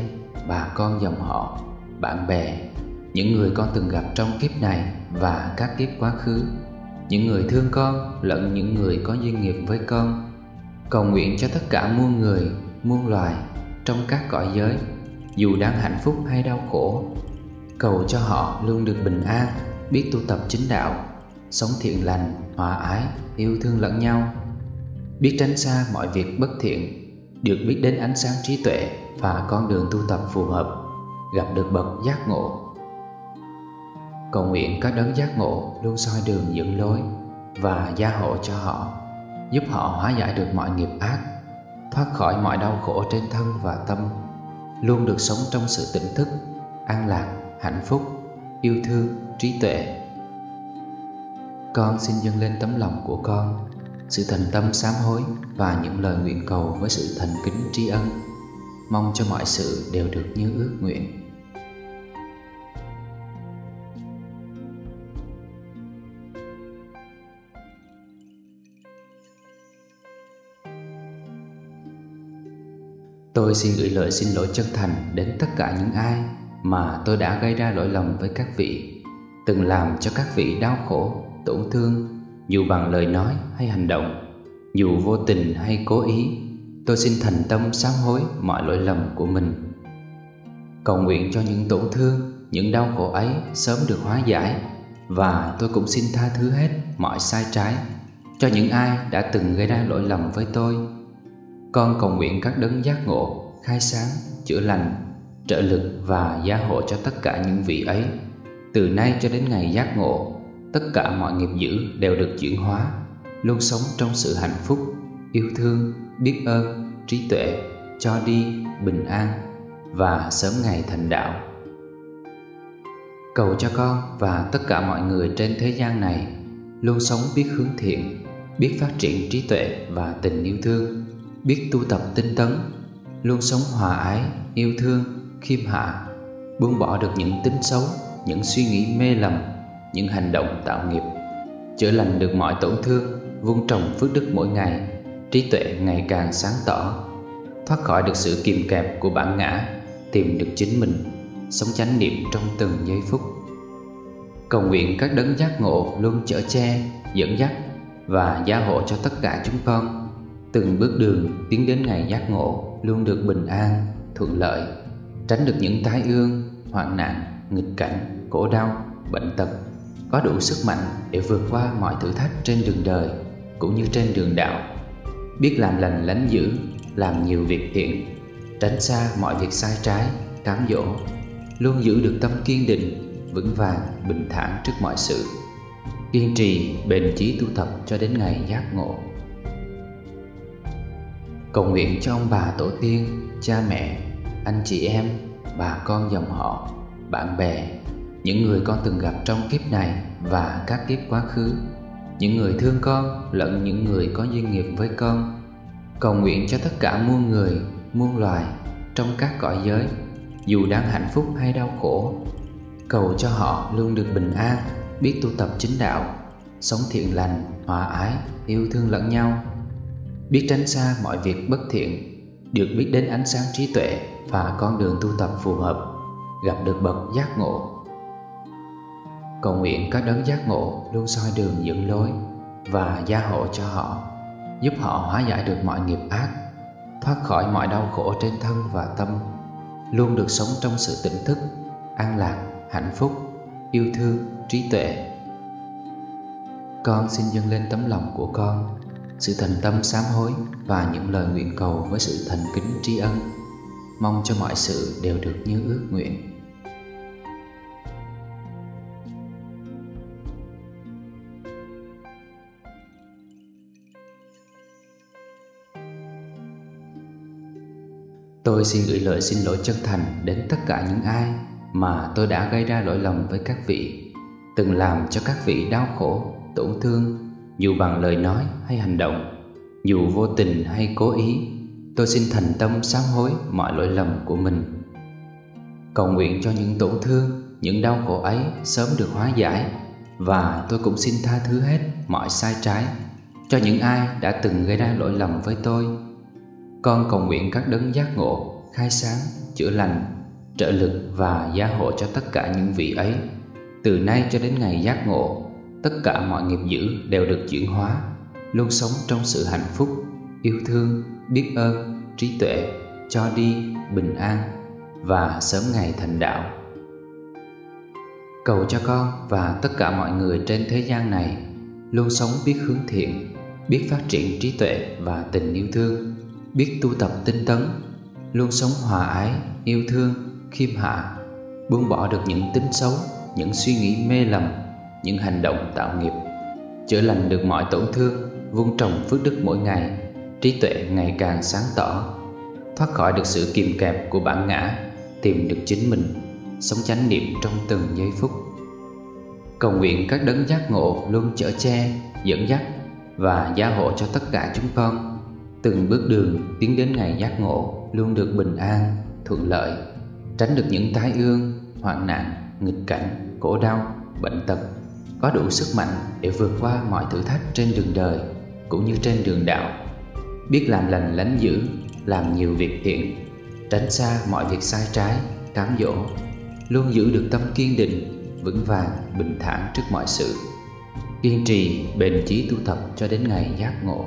bà con dòng họ bạn bè những người con từng gặp trong kiếp này và các kiếp quá khứ. Những người thương con lẫn những người có duyên nghiệp với con. Cầu nguyện cho tất cả muôn người, muôn loài trong các cõi giới, dù đang hạnh phúc hay đau khổ. Cầu cho họ luôn được bình an, biết tu tập chính đạo, sống thiện lành, hòa ái, yêu thương lẫn nhau. Biết tránh xa mọi việc bất thiện, được biết đến ánh sáng trí tuệ và con đường tu tập phù hợp, gặp được bậc giác ngộ cầu nguyện các đấng giác ngộ luôn soi đường dẫn lối và gia hộ cho họ, giúp họ hóa giải được mọi nghiệp ác, thoát khỏi mọi đau khổ trên thân và tâm, luôn được sống trong sự tỉnh thức, an lạc, hạnh phúc, yêu thương, trí tuệ. Con xin dâng lên tấm lòng của con, sự thành tâm sám hối và những lời nguyện cầu với sự thành kính tri ân. Mong cho mọi sự đều được như ước nguyện. Tôi xin gửi lời xin lỗi chân thành đến tất cả những ai mà tôi đã gây ra lỗi lầm với các vị, từng làm cho các vị đau khổ, tổn thương dù bằng lời nói hay hành động dù vô tình hay cố ý. Tôi xin thành tâm sám hối mọi lỗi lầm của mình. Cầu nguyện cho những tổn thương những đau khổ ấy sớm được hóa giải và tôi cũng xin tha thứ hết mọi sai trái cho những ai đã từng gây ra lỗi lầm với tôi con cầu nguyện các đấng giác ngộ, khai sáng, chữa lành, trợ lực và gia hộ cho tất cả những vị ấy. Từ nay cho đến ngày giác ngộ, tất cả mọi nghiệp dữ đều được chuyển hóa, luôn sống trong sự hạnh phúc, yêu thương, biết ơn, trí tuệ, cho đi, bình an và sớm ngày thành đạo. Cầu cho con và tất cả mọi người trên thế gian này luôn sống biết hướng thiện, biết phát triển trí tuệ và tình yêu thương biết tu tập tinh tấn, luôn sống hòa ái, yêu thương, khiêm hạ, buông bỏ được những tính xấu, những suy nghĩ mê lầm, những hành động tạo nghiệp, chữa lành được mọi tổn thương, vun trồng phước đức mỗi ngày, trí tuệ ngày càng sáng tỏ, thoát khỏi được sự kìm kẹp của bản ngã, tìm được chính mình, sống chánh niệm trong từng giây phút. Cầu nguyện các đấng giác ngộ luôn chở che, dẫn dắt và gia hộ cho tất cả chúng con từng bước đường tiến đến ngày giác ngộ luôn được bình an, thuận lợi, tránh được những tai ương, hoạn nạn, nghịch cảnh, khổ đau, bệnh tật. Có đủ sức mạnh để vượt qua mọi thử thách trên đường đời cũng như trên đường đạo. Biết làm lành lánh dữ, làm nhiều việc thiện, tránh xa mọi việc sai trái, cám dỗ, luôn giữ được tâm kiên định, vững vàng, bình thản trước mọi sự. Kiên trì bền chí tu tập cho đến ngày giác ngộ cầu nguyện cho ông bà tổ tiên, cha mẹ, anh chị em, bà con dòng họ, bạn bè, những người con từng gặp trong kiếp này và các kiếp quá khứ, những người thương con lẫn những người có duyên nghiệp với con. Cầu nguyện cho tất cả muôn người, muôn loài trong các cõi giới, dù đang hạnh phúc hay đau khổ. Cầu cho họ luôn được bình an, biết tu tập chính đạo, sống thiện lành, hòa ái, yêu thương lẫn nhau biết tránh xa mọi việc bất thiện, được biết đến ánh sáng trí tuệ và con đường tu tập phù hợp, gặp được bậc giác ngộ. Cầu nguyện các đấng giác ngộ luôn soi đường dẫn lối và gia hộ cho họ, giúp họ hóa giải được mọi nghiệp ác, thoát khỏi mọi đau khổ trên thân và tâm, luôn được sống trong sự tỉnh thức, an lạc, hạnh phúc, yêu thương, trí tuệ. Con xin dâng lên tấm lòng của con sự thành tâm sám hối và những lời nguyện cầu với sự thành kính tri ân. Mong cho mọi sự đều được như ước nguyện. Tôi xin gửi lời xin lỗi chân thành đến tất cả những ai mà tôi đã gây ra lỗi lầm với các vị, từng làm cho các vị đau khổ, tổn thương dù bằng lời nói hay hành động, dù vô tình hay cố ý, tôi xin thành tâm sám hối mọi lỗi lầm của mình. Cầu nguyện cho những tổn thương, những đau khổ ấy sớm được hóa giải, và tôi cũng xin tha thứ hết mọi sai trái cho những ai đã từng gây ra lỗi lầm với tôi. Con cầu nguyện các đấng giác ngộ, khai sáng, chữa lành, trợ lực và gia hộ cho tất cả những vị ấy. Từ nay cho đến ngày giác ngộ tất cả mọi nghiệp dữ đều được chuyển hóa, luôn sống trong sự hạnh phúc, yêu thương, biết ơn, trí tuệ, cho đi, bình an và sớm ngày thành đạo. Cầu cho con và tất cả mọi người trên thế gian này luôn sống biết hướng thiện, biết phát triển trí tuệ và tình yêu thương, biết tu tập tinh tấn, luôn sống hòa ái, yêu thương, khiêm hạ, buông bỏ được những tính xấu, những suy nghĩ mê lầm những hành động tạo nghiệp, chữa lành được mọi tổn thương, vun trồng phước đức mỗi ngày, trí tuệ ngày càng sáng tỏ, thoát khỏi được sự kìm kẹp của bản ngã, tìm được chính mình, sống chánh niệm trong từng giây phút. Cầu nguyện các đấng giác ngộ luôn chở che, dẫn dắt và gia hộ cho tất cả chúng con. Từng bước đường tiến đến ngày giác ngộ luôn được bình an, thuận lợi, tránh được những tai ương, hoạn nạn, nghịch cảnh, khổ đau, bệnh tật có đủ sức mạnh để vượt qua mọi thử thách trên đường đời cũng như trên đường đạo. Biết làm lành lánh dữ, làm nhiều việc thiện, tránh xa mọi việc sai trái, cám dỗ, luôn giữ được tâm kiên định, vững vàng, bình thản trước mọi sự. Kiên trì, bền chí tu tập cho đến ngày giác ngộ.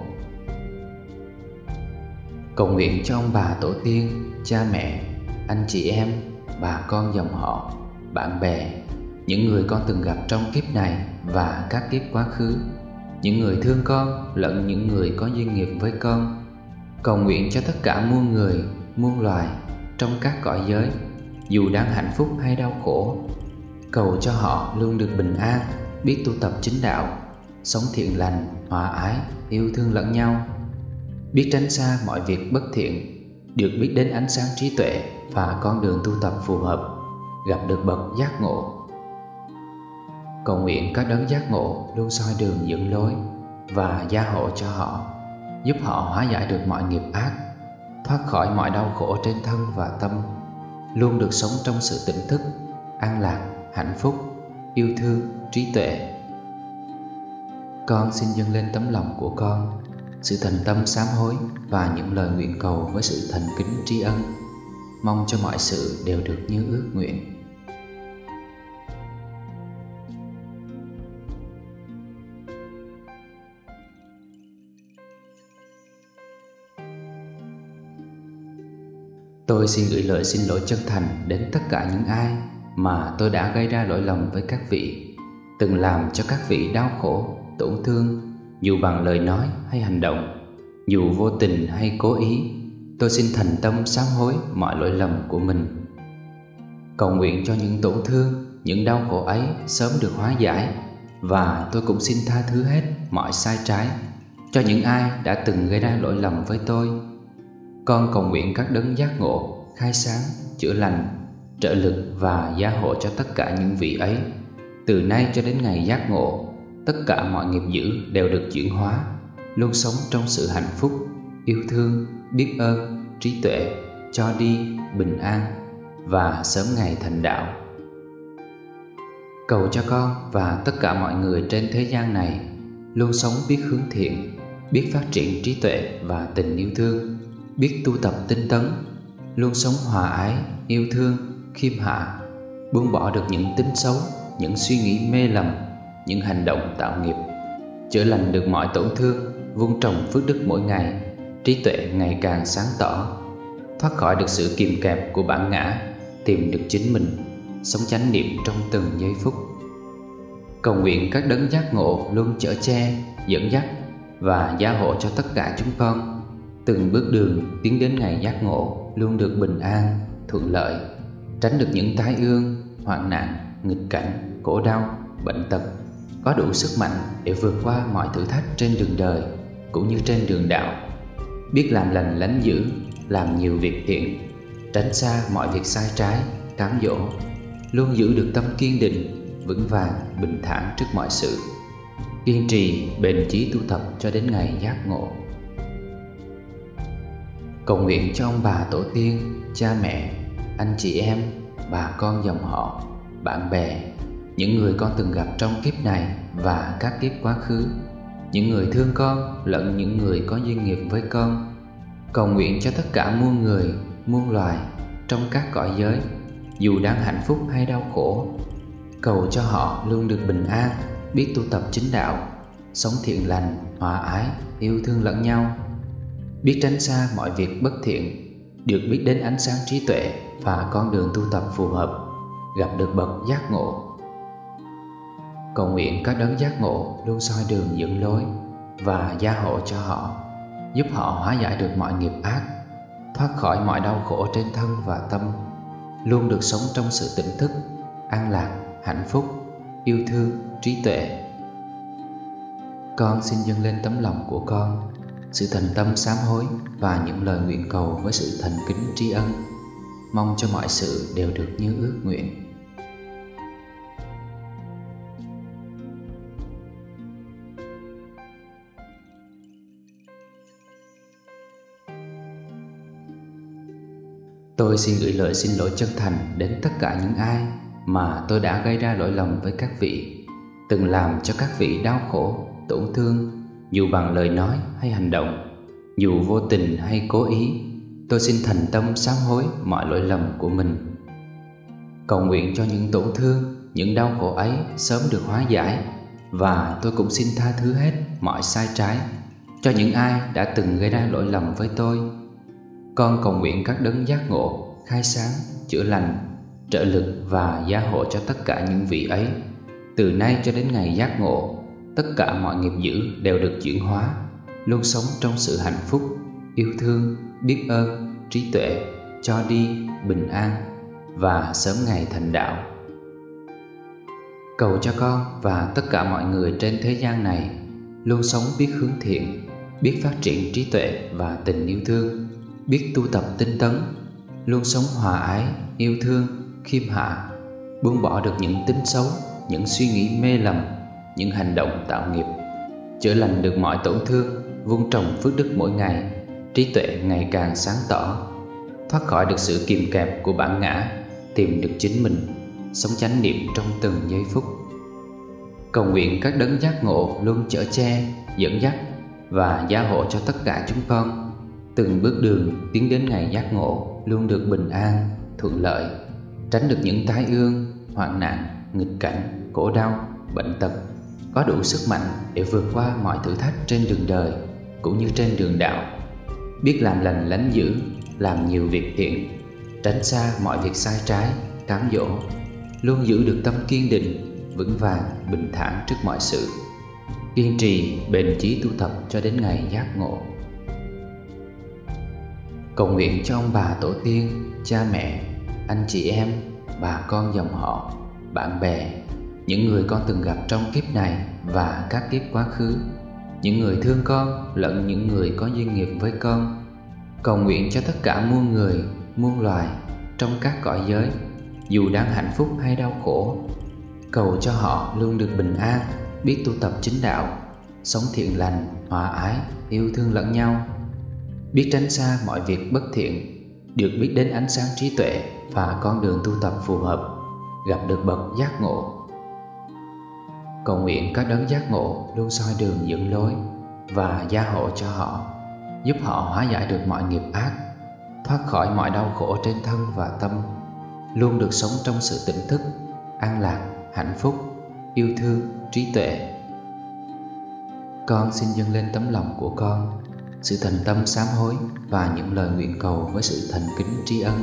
Cầu nguyện cho ông bà tổ tiên, cha mẹ, anh chị em, bà con dòng họ, bạn bè những người con từng gặp trong kiếp này và các kiếp quá khứ. Những người thương con lẫn những người có duyên nghiệp với con. Cầu nguyện cho tất cả muôn người, muôn loài trong các cõi giới, dù đang hạnh phúc hay đau khổ. Cầu cho họ luôn được bình an, biết tu tập chính đạo, sống thiện lành, hòa ái, yêu thương lẫn nhau. Biết tránh xa mọi việc bất thiện, được biết đến ánh sáng trí tuệ và con đường tu tập phù hợp, gặp được bậc giác ngộ cầu nguyện các đấng giác ngộ luôn soi đường dẫn lối và gia hộ cho họ, giúp họ hóa giải được mọi nghiệp ác, thoát khỏi mọi đau khổ trên thân và tâm, luôn được sống trong sự tỉnh thức, an lạc, hạnh phúc, yêu thương, trí tuệ. Con xin dâng lên tấm lòng của con, sự thành tâm sám hối và những lời nguyện cầu với sự thành kính tri ân. Mong cho mọi sự đều được như ước nguyện. Tôi xin gửi lời xin lỗi chân thành đến tất cả những ai mà tôi đã gây ra lỗi lầm với các vị, từng làm cho các vị đau khổ, tổn thương, dù bằng lời nói hay hành động, dù vô tình hay cố ý. Tôi xin thành tâm sám hối mọi lỗi lầm của mình. Cầu nguyện cho những tổn thương, những đau khổ ấy sớm được hóa giải và tôi cũng xin tha thứ hết mọi sai trái cho những ai đã từng gây ra lỗi lầm với tôi con cầu nguyện các đấng giác ngộ, khai sáng, chữa lành, trợ lực và gia hộ cho tất cả những vị ấy. Từ nay cho đến ngày giác ngộ, tất cả mọi nghiệp dữ đều được chuyển hóa, luôn sống trong sự hạnh phúc, yêu thương, biết ơn, trí tuệ, cho đi, bình an và sớm ngày thành đạo. Cầu cho con và tất cả mọi người trên thế gian này luôn sống biết hướng thiện, biết phát triển trí tuệ và tình yêu thương, biết tu tập tinh tấn, luôn sống hòa ái, yêu thương, khiêm hạ, buông bỏ được những tính xấu, những suy nghĩ mê lầm, những hành động tạo nghiệp, chữa lành được mọi tổn thương, vun trồng phước đức mỗi ngày, trí tuệ ngày càng sáng tỏ, thoát khỏi được sự kìm kẹp của bản ngã, tìm được chính mình, sống chánh niệm trong từng giây phút. Cầu nguyện các đấng giác ngộ luôn chở che, dẫn dắt và gia hộ cho tất cả chúng con từng bước đường tiến đến ngày giác ngộ luôn được bình an, thuận lợi, tránh được những tai ương, hoạn nạn, nghịch cảnh, khổ đau, bệnh tật, có đủ sức mạnh để vượt qua mọi thử thách trên đường đời cũng như trên đường đạo, biết làm lành lánh dữ, làm nhiều việc thiện, tránh xa mọi việc sai trái, cám dỗ, luôn giữ được tâm kiên định, vững vàng, bình thản trước mọi sự. Kiên trì bền chí tu tập cho đến ngày giác ngộ cầu nguyện cho ông bà tổ tiên, cha mẹ, anh chị em, bà con dòng họ, bạn bè, những người con từng gặp trong kiếp này và các kiếp quá khứ, những người thương con lẫn những người có duyên nghiệp với con. Cầu nguyện cho tất cả muôn người, muôn loài trong các cõi giới, dù đang hạnh phúc hay đau khổ. Cầu cho họ luôn được bình an, biết tu tập chính đạo, sống thiện lành, hòa ái, yêu thương lẫn nhau biết tránh xa mọi việc bất thiện, được biết đến ánh sáng trí tuệ và con đường tu tập phù hợp, gặp được bậc giác ngộ. Cầu nguyện các đấng giác ngộ luôn soi đường dẫn lối và gia hộ cho họ, giúp họ hóa giải được mọi nghiệp ác, thoát khỏi mọi đau khổ trên thân và tâm, luôn được sống trong sự tỉnh thức, an lạc, hạnh phúc, yêu thương, trí tuệ. Con xin dâng lên tấm lòng của con sự thành tâm sám hối và những lời nguyện cầu với sự thành kính tri ân. Mong cho mọi sự đều được như ước nguyện. Tôi xin gửi lời xin lỗi chân thành đến tất cả những ai mà tôi đã gây ra lỗi lầm với các vị, từng làm cho các vị đau khổ tổn thương dù bằng lời nói hay hành động, dù vô tình hay cố ý, tôi xin thành tâm sám hối mọi lỗi lầm của mình. Cầu nguyện cho những tổn thương, những đau khổ ấy sớm được hóa giải, và tôi cũng xin tha thứ hết mọi sai trái cho những ai đã từng gây ra lỗi lầm với tôi. Con cầu nguyện các đấng giác ngộ, khai sáng, chữa lành, trợ lực và gia hộ cho tất cả những vị ấy, từ nay cho đến ngày giác ngộ tất cả mọi nghiệp dữ đều được chuyển hóa, luôn sống trong sự hạnh phúc, yêu thương, biết ơn, trí tuệ, cho đi, bình an và sớm ngày thành đạo. Cầu cho con và tất cả mọi người trên thế gian này luôn sống biết hướng thiện, biết phát triển trí tuệ và tình yêu thương, biết tu tập tinh tấn, luôn sống hòa ái, yêu thương, khiêm hạ, buông bỏ được những tính xấu, những suy nghĩ mê lầm những hành động tạo nghiệp, chữa lành được mọi tổn thương, vun trồng phước đức mỗi ngày, trí tuệ ngày càng sáng tỏ, thoát khỏi được sự kìm kẹp của bản ngã, tìm được chính mình, sống chánh niệm trong từng giây phút. Cầu nguyện các đấng giác ngộ luôn chở che, dẫn dắt và gia hộ cho tất cả chúng con. Từng bước đường tiến đến ngày giác ngộ luôn được bình an, thuận lợi, tránh được những tai ương, hoạn nạn, nghịch cảnh, khổ đau, bệnh tật có đủ sức mạnh để vượt qua mọi thử thách trên đường đời cũng như trên đường đạo. Biết làm lành lánh dữ, làm nhiều việc thiện, tránh xa mọi việc sai trái, cám dỗ, luôn giữ được tâm kiên định, vững vàng, bình thản trước mọi sự. Kiên trì, bền chí tu tập cho đến ngày giác ngộ. Cầu nguyện cho ông bà tổ tiên, cha mẹ, anh chị em, bà con dòng họ, bạn bè những người con từng gặp trong kiếp này và các kiếp quá khứ. Những người thương con lẫn những người có duyên nghiệp với con. Cầu nguyện cho tất cả muôn người, muôn loài trong các cõi giới, dù đang hạnh phúc hay đau khổ. Cầu cho họ luôn được bình an, biết tu tập chính đạo, sống thiện lành, hòa ái, yêu thương lẫn nhau. Biết tránh xa mọi việc bất thiện, được biết đến ánh sáng trí tuệ và con đường tu tập phù hợp, gặp được bậc giác ngộ cầu nguyện các đấng giác ngộ luôn soi đường dẫn lối và gia hộ cho họ, giúp họ hóa giải được mọi nghiệp ác, thoát khỏi mọi đau khổ trên thân và tâm, luôn được sống trong sự tỉnh thức, an lạc, hạnh phúc, yêu thương, trí tuệ. Con xin dâng lên tấm lòng của con, sự thành tâm sám hối và những lời nguyện cầu với sự thành kính tri ân,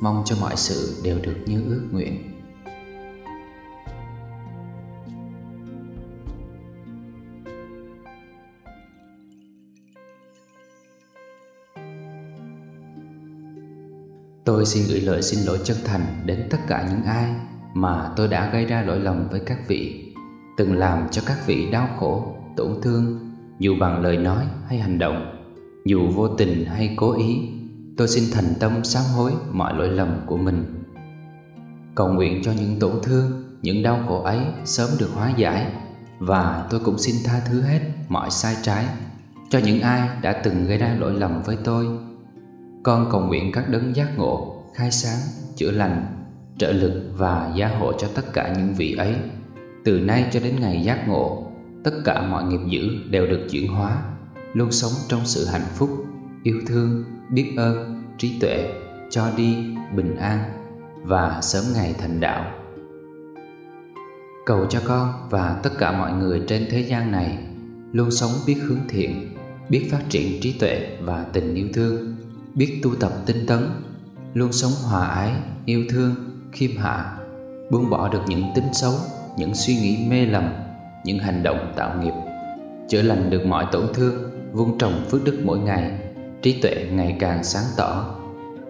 mong cho mọi sự đều được như ước nguyện. Tôi xin gửi lời xin lỗi chân thành đến tất cả những ai mà tôi đã gây ra lỗi lầm với các vị, từng làm cho các vị đau khổ, tổn thương, dù bằng lời nói hay hành động, dù vô tình hay cố ý. Tôi xin thành tâm sám hối mọi lỗi lầm của mình. Cầu nguyện cho những tổn thương, những đau khổ ấy sớm được hóa giải và tôi cũng xin tha thứ hết mọi sai trái cho những ai đã từng gây ra lỗi lầm với tôi con cầu nguyện các đấng giác ngộ, khai sáng, chữa lành, trợ lực và gia hộ cho tất cả những vị ấy. Từ nay cho đến ngày giác ngộ, tất cả mọi nghiệp dữ đều được chuyển hóa, luôn sống trong sự hạnh phúc, yêu thương, biết ơn, trí tuệ, cho đi, bình an và sớm ngày thành đạo. Cầu cho con và tất cả mọi người trên thế gian này luôn sống biết hướng thiện, biết phát triển trí tuệ và tình yêu thương biết tu tập tinh tấn, luôn sống hòa ái, yêu thương, khiêm hạ, buông bỏ được những tính xấu, những suy nghĩ mê lầm, những hành động tạo nghiệp, chữa lành được mọi tổn thương, vun trồng phước đức mỗi ngày, trí tuệ ngày càng sáng tỏ,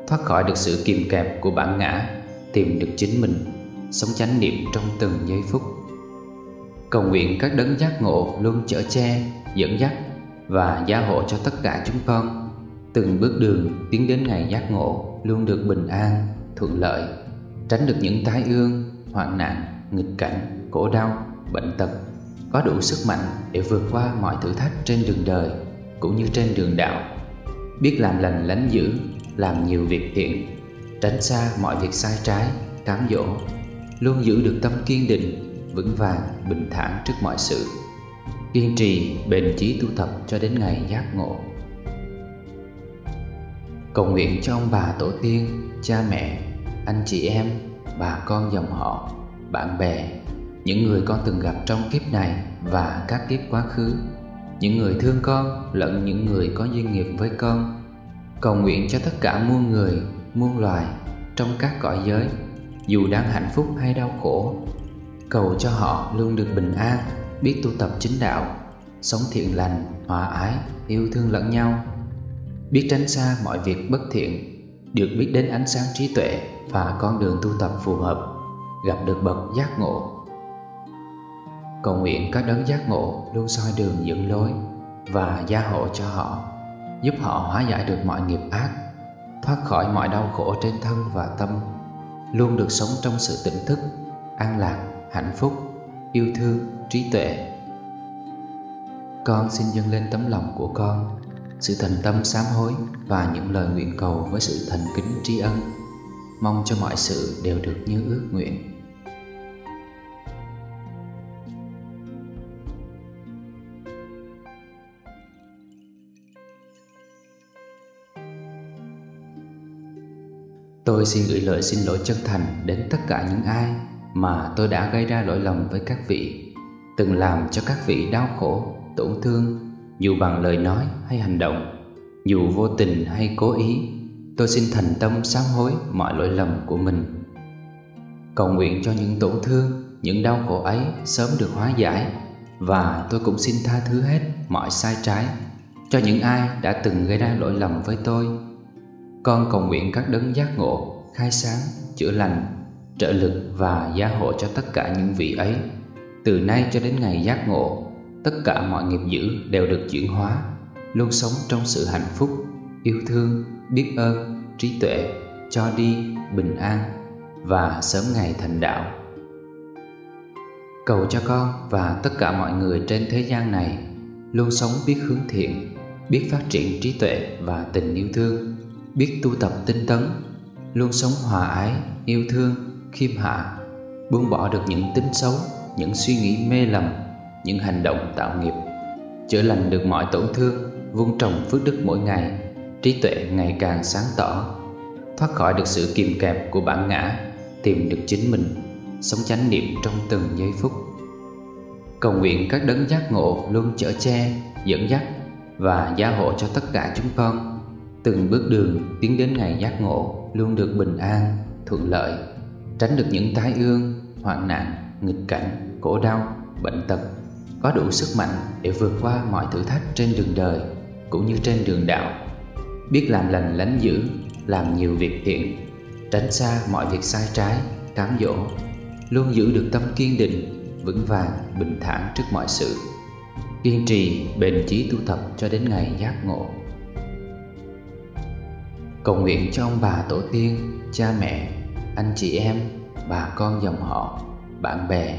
thoát khỏi được sự kìm kẹp của bản ngã, tìm được chính mình, sống chánh niệm trong từng giây phút. Cầu nguyện các đấng giác ngộ luôn chở che, dẫn dắt và gia hộ cho tất cả chúng con. Từng bước đường tiến đến ngày giác ngộ luôn được bình an, thuận lợi, tránh được những tai ương, hoạn nạn, nghịch cảnh, khổ đau, bệnh tật, có đủ sức mạnh để vượt qua mọi thử thách trên đường đời cũng như trên đường đạo. Biết làm lành lánh dữ, làm nhiều việc thiện, tránh xa mọi việc sai trái, cám dỗ, luôn giữ được tâm kiên định, vững vàng, bình thản trước mọi sự. Kiên trì, bền chí tu tập cho đến ngày giác ngộ. Cầu nguyện cho ông bà tổ tiên, cha mẹ, anh chị em, bà con dòng họ, bạn bè, những người con từng gặp trong kiếp này và các kiếp quá khứ, những người thương con lẫn những người có duyên nghiệp với con. Cầu nguyện cho tất cả muôn người, muôn loài trong các cõi giới, dù đang hạnh phúc hay đau khổ. Cầu cho họ luôn được bình an, biết tu tập chính đạo, sống thiện lành, hòa ái, yêu thương lẫn nhau biết tránh xa mọi việc bất thiện, được biết đến ánh sáng trí tuệ và con đường tu tập phù hợp, gặp được bậc giác ngộ. Cầu nguyện các đấng giác ngộ luôn soi đường dẫn lối và gia hộ cho họ, giúp họ hóa giải được mọi nghiệp ác, thoát khỏi mọi đau khổ trên thân và tâm, luôn được sống trong sự tỉnh thức, an lạc, hạnh phúc, yêu thương, trí tuệ. Con xin dâng lên tấm lòng của con sự thành tâm sám hối và những lời nguyện cầu với sự thành kính tri ân. Mong cho mọi sự đều được như ước nguyện. Tôi xin gửi lời xin lỗi chân thành đến tất cả những ai mà tôi đã gây ra lỗi lầm với các vị, từng làm cho các vị đau khổ, tổn thương dù bằng lời nói hay hành động, dù vô tình hay cố ý, tôi xin thành tâm sám hối mọi lỗi lầm của mình. Cầu nguyện cho những tổn thương, những đau khổ ấy sớm được hóa giải, và tôi cũng xin tha thứ hết mọi sai trái cho những ai đã từng gây ra lỗi lầm với tôi. Con cầu nguyện các đấng giác ngộ, khai sáng, chữa lành, trợ lực và gia hộ cho tất cả những vị ấy, từ nay cho đến ngày giác ngộ tất cả mọi nghiệp dữ đều được chuyển hóa, luôn sống trong sự hạnh phúc, yêu thương, biết ơn, trí tuệ, cho đi, bình an và sớm ngày thành đạo. Cầu cho con và tất cả mọi người trên thế gian này luôn sống biết hướng thiện, biết phát triển trí tuệ và tình yêu thương, biết tu tập tinh tấn, luôn sống hòa ái, yêu thương, khiêm hạ, buông bỏ được những tính xấu, những suy nghĩ mê lầm những hành động tạo nghiệp, chữa lành được mọi tổn thương, vun trồng phước đức mỗi ngày, trí tuệ ngày càng sáng tỏ, thoát khỏi được sự kìm kẹp của bản ngã, tìm được chính mình, sống chánh niệm trong từng giây phút. Cầu nguyện các đấng giác ngộ luôn chở che, dẫn dắt và gia hộ cho tất cả chúng con. Từng bước đường tiến đến ngày giác ngộ luôn được bình an, thuận lợi, tránh được những tai ương, hoạn nạn, nghịch cảnh, khổ đau, bệnh tật có đủ sức mạnh để vượt qua mọi thử thách trên đường đời cũng như trên đường đạo. Biết làm lành lánh dữ, làm nhiều việc thiện, tránh xa mọi việc sai trái, cám dỗ, luôn giữ được tâm kiên định, vững vàng, bình thản trước mọi sự. Kiên trì, bền chí tu tập cho đến ngày giác ngộ. Cầu nguyện cho ông bà tổ tiên, cha mẹ, anh chị em, bà con dòng họ, bạn bè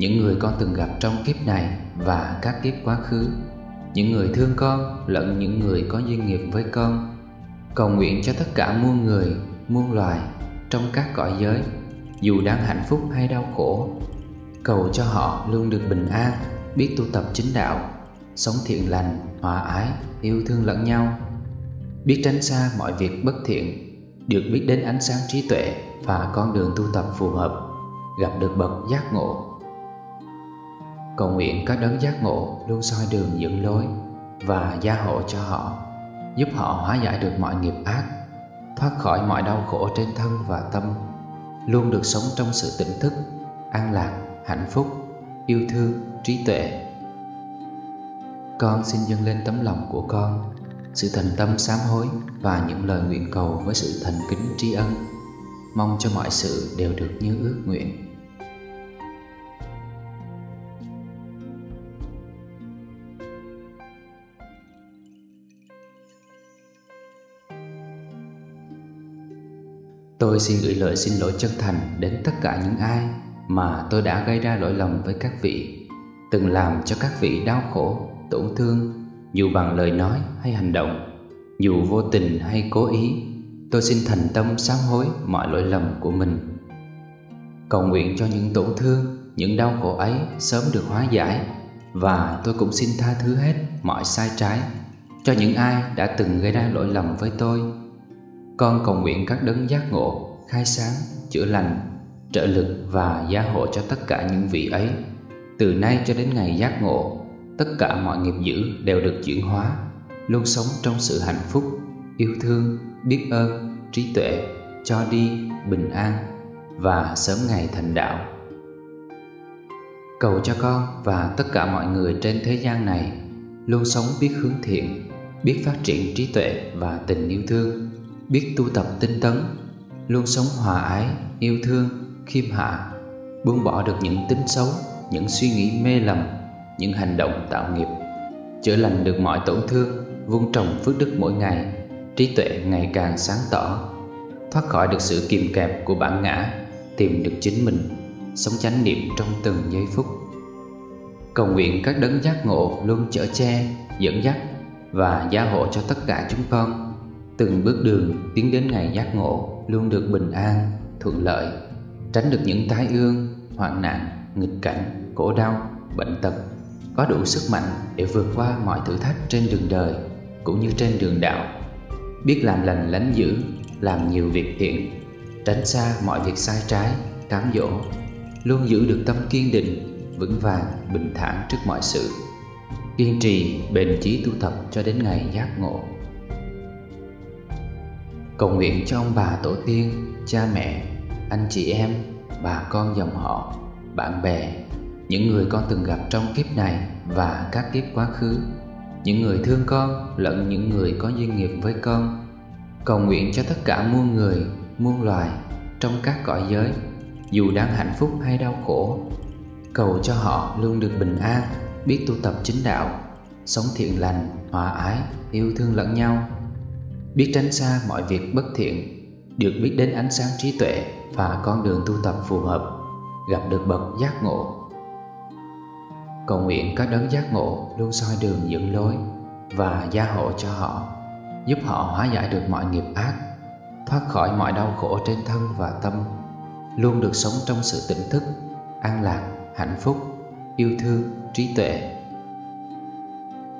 những người con từng gặp trong kiếp này và các kiếp quá khứ. Những người thương con lẫn những người có duyên nghiệp với con. Cầu nguyện cho tất cả muôn người, muôn loài trong các cõi giới, dù đang hạnh phúc hay đau khổ. Cầu cho họ luôn được bình an, biết tu tập chính đạo, sống thiện lành, hòa ái, yêu thương lẫn nhau. Biết tránh xa mọi việc bất thiện, được biết đến ánh sáng trí tuệ và con đường tu tập phù hợp, gặp được bậc giác ngộ cầu nguyện các đấng giác ngộ luôn soi đường dẫn lối và gia hộ cho họ, giúp họ hóa giải được mọi nghiệp ác, thoát khỏi mọi đau khổ trên thân và tâm, luôn được sống trong sự tỉnh thức, an lạc, hạnh phúc, yêu thương, trí tuệ. Con xin dâng lên tấm lòng của con sự thành tâm sám hối và những lời nguyện cầu với sự thành kính tri ân. Mong cho mọi sự đều được như ước nguyện. Tôi xin gửi lời xin lỗi chân thành đến tất cả những ai mà tôi đã gây ra lỗi lầm với các vị, từng làm cho các vị đau khổ, tổn thương, dù bằng lời nói hay hành động, dù vô tình hay cố ý. Tôi xin thành tâm sám hối mọi lỗi lầm của mình. Cầu nguyện cho những tổn thương, những đau khổ ấy sớm được hóa giải và tôi cũng xin tha thứ hết mọi sai trái cho những ai đã từng gây ra lỗi lầm với tôi con cầu nguyện các đấng giác ngộ, khai sáng, chữa lành, trợ lực và gia hộ cho tất cả những vị ấy. Từ nay cho đến ngày giác ngộ, tất cả mọi nghiệp dữ đều được chuyển hóa, luôn sống trong sự hạnh phúc, yêu thương, biết ơn, trí tuệ, cho đi, bình an và sớm ngày thành đạo. Cầu cho con và tất cả mọi người trên thế gian này luôn sống biết hướng thiện, biết phát triển trí tuệ và tình yêu thương biết tu tập tinh tấn, luôn sống hòa ái, yêu thương, khiêm hạ, buông bỏ được những tính xấu, những suy nghĩ mê lầm, những hành động tạo nghiệp, chữa lành được mọi tổn thương, vun trồng phước đức mỗi ngày, trí tuệ ngày càng sáng tỏ, thoát khỏi được sự kìm kẹp của bản ngã, tìm được chính mình, sống chánh niệm trong từng giây phút. Cầu nguyện các đấng giác ngộ luôn chở che, dẫn dắt và gia hộ cho tất cả chúng con. Từng bước đường tiến đến ngày giác ngộ luôn được bình an, thuận lợi, tránh được những tai ương, hoạn nạn, nghịch cảnh, khổ đau, bệnh tật, có đủ sức mạnh để vượt qua mọi thử thách trên đường đời cũng như trên đường đạo, biết làm lành lánh dữ, làm nhiều việc thiện, tránh xa mọi việc sai trái, cám dỗ, luôn giữ được tâm kiên định, vững vàng, bình thản trước mọi sự, kiên trì, bền chí tu tập cho đến ngày giác ngộ cầu nguyện cho ông bà tổ tiên, cha mẹ, anh chị em, bà con dòng họ, bạn bè, những người con từng gặp trong kiếp này và các kiếp quá khứ, những người thương con lẫn những người có duyên nghiệp với con. Cầu nguyện cho tất cả muôn người, muôn loài trong các cõi giới, dù đang hạnh phúc hay đau khổ. Cầu cho họ luôn được bình an, biết tu tập chính đạo, sống thiện lành, hòa ái, yêu thương lẫn nhau biết tránh xa mọi việc bất thiện, được biết đến ánh sáng trí tuệ và con đường tu tập phù hợp, gặp được bậc giác ngộ. Cầu nguyện các đấng giác ngộ luôn soi đường dẫn lối và gia hộ cho họ, giúp họ hóa giải được mọi nghiệp ác, thoát khỏi mọi đau khổ trên thân và tâm, luôn được sống trong sự tỉnh thức, an lạc, hạnh phúc, yêu thương, trí tuệ.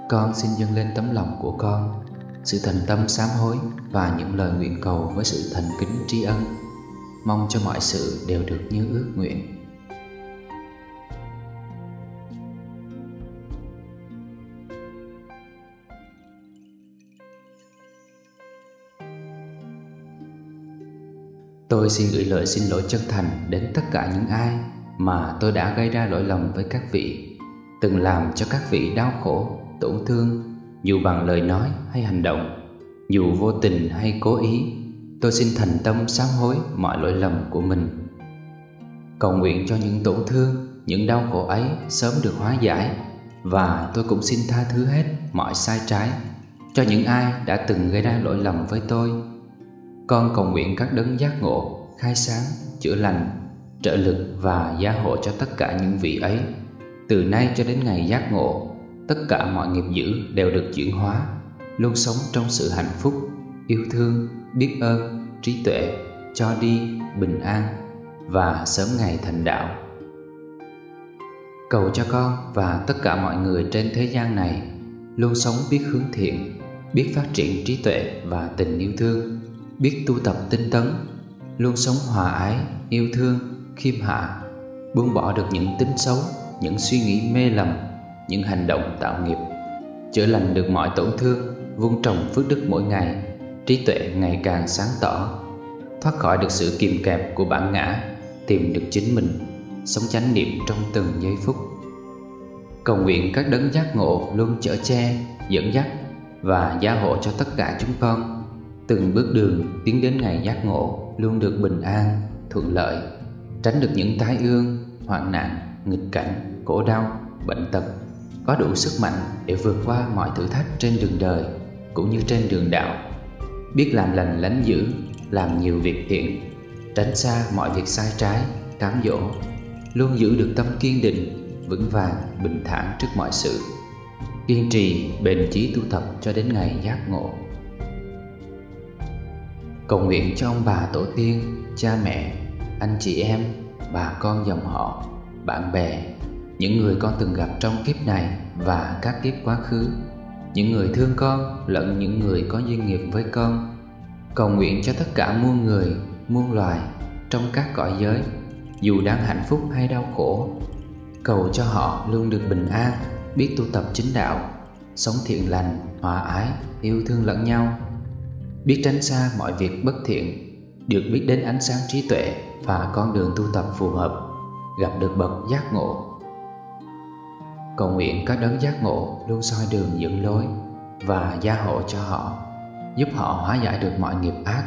Con xin dâng lên tấm lòng của con sự thành tâm sám hối Và những lời nguyện cầu với sự thành kính tri ân. Mong cho mọi sự đều được như ước nguyện. Tôi xin gửi lời xin lỗi chân thành đến tất cả những ai mà tôi đã gây ra lỗi lầm với các vị, từng làm cho các vị đau khổ, tổn thương, dù bằng lời nói hay hành động, dù vô tình hay cố ý. Tôi xin thành tâm sám hối mọi lỗi lầm của mình. Cầu nguyện cho những tổn thương, những đau khổ ấy sớm được hóa giải và tôi cũng xin tha thứ hết mọi sai trái cho những ai đã từng gây ra lỗi lầm với tôi con cầu nguyện các đấng giác ngộ, khai sáng, chữa lành, trợ lực và gia hộ cho tất cả những vị ấy. Từ nay cho đến ngày giác ngộ, tất cả mọi nghiệp dữ đều được chuyển hóa, luôn sống trong sự hạnh phúc, yêu thương, biết ơn, trí tuệ, cho đi, bình an và sớm ngày thành đạo. Cầu cho con và tất cả mọi người trên thế gian này luôn sống biết hướng thiện, biết phát triển trí tuệ và tình yêu thương biết tu tập tinh tấn luôn sống hòa ái yêu thương khiêm hạ buông bỏ được những tính xấu những suy nghĩ mê lầm những hành động tạo nghiệp chữa lành được mọi tổn thương vun trồng phước đức mỗi ngày trí tuệ ngày càng sáng tỏ thoát khỏi được sự kìm kẹp của bản ngã tìm được chính mình sống chánh niệm trong từng giây phút. Cầu nguyện các đấng giác ngộ luôn chở che dẫn dắt và gia hộ cho tất cả chúng con. Từng bước đường tiến đến ngày giác ngộ luôn được bình an, thuận lợi, tránh được những tai ương, hoạn nạn, nghịch cảnh, khổ đau, bệnh tật, có đủ sức mạnh để vượt qua mọi thử thách trên đường đời cũng như trên đường đạo. Biết làm lành lánh dữ, làm nhiều việc thiện, tránh xa mọi việc sai trái, cám dỗ, luôn giữ được tâm kiên định, vững vàng, bình thản trước mọi sự. Kiên trì, bền chí tu tập cho đến ngày giác ngộ. Cầu nguyện cho ông bà tổ tiên, cha mẹ, anh chị em, bà con dòng họ, bạn bè, những người con từng gặp trong kiếp này và các kiếp quá khứ, những người thương con lẫn những người có duyên nghiệp với con. Cầu nguyện cho tất cả muôn người, muôn loài trong các cõi giới, dù đang hạnh phúc hay đau khổ. Cầu cho họ luôn được bình an, biết tu tập chính đạo, sống thiện lành, hòa ái, yêu thương lẫn nhau biết tránh xa mọi việc bất thiện, được biết đến ánh sáng trí tuệ và con đường tu tập phù hợp, gặp được bậc giác ngộ. Cầu nguyện các đấng giác ngộ luôn soi đường dẫn lối và gia hộ cho họ, giúp họ hóa giải được mọi nghiệp ác,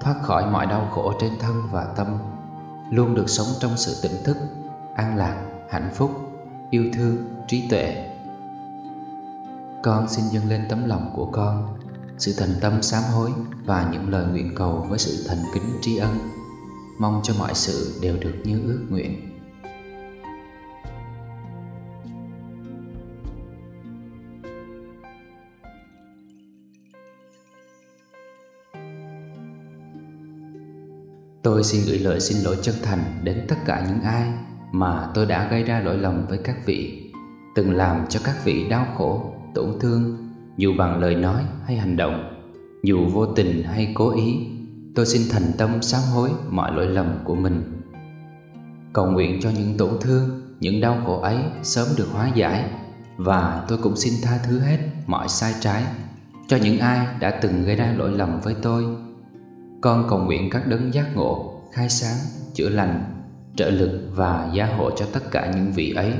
thoát khỏi mọi đau khổ trên thân và tâm, luôn được sống trong sự tỉnh thức, an lạc, hạnh phúc, yêu thương, trí tuệ. Con xin dâng lên tấm lòng của con sự thành tâm sám hối và những lời nguyện cầu với sự thành kính tri ân mong cho mọi sự đều được như ước nguyện Tôi xin gửi lời xin lỗi chân thành đến tất cả những ai mà tôi đã gây ra lỗi lầm với các vị, từng làm cho các vị đau khổ, tổn thương dù bằng lời nói hay hành động dù vô tình hay cố ý. Tôi xin thành tâm sám hối mọi lỗi lầm của mình. Cầu nguyện cho những tổn thương những đau khổ ấy sớm được hóa giải và tôi cũng xin tha thứ hết mọi sai trái cho những ai đã từng gây ra lỗi lầm với tôi con cầu nguyện các đấng giác ngộ, khai sáng, chữa lành, trợ lực và gia hộ cho tất cả những vị ấy.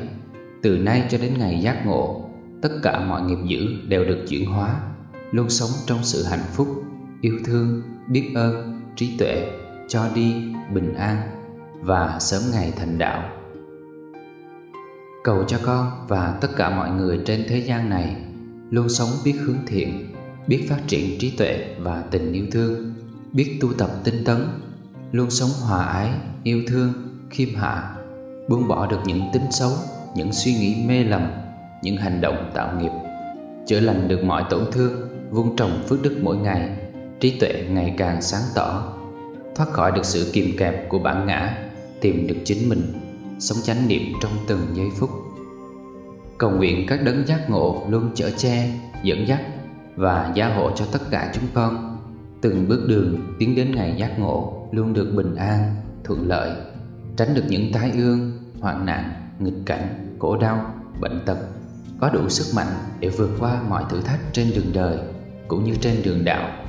Từ nay cho đến ngày giác ngộ, tất cả mọi nghiệp dữ đều được chuyển hóa, luôn sống trong sự hạnh phúc, yêu thương, biết ơn, trí tuệ, cho đi, bình an và sớm ngày thành đạo. Cầu cho con và tất cả mọi người trên thế gian này luôn sống biết hướng thiện, biết phát triển trí tuệ và tình yêu thương biết tu tập tinh tấn luôn sống hòa ái yêu thương khiêm hạ buông bỏ được những tính xấu những suy nghĩ mê lầm những hành động tạo nghiệp chữa lành được mọi tổn thương vun trồng phước đức mỗi ngày trí tuệ ngày càng sáng tỏ thoát khỏi được sự kìm kẹp của bản ngã tìm được chính mình sống chánh niệm trong từng giây phút. Cầu nguyện các đấng giác ngộ luôn chở che, dẫn dắt và gia hộ cho tất cả chúng con từng bước đường tiến đến ngày giác ngộ luôn được bình an, thuận lợi, tránh được những tai ương, hoạn nạn, nghịch cảnh, khổ đau, bệnh tật, có đủ sức mạnh để vượt qua mọi thử thách trên đường đời cũng như trên đường đạo,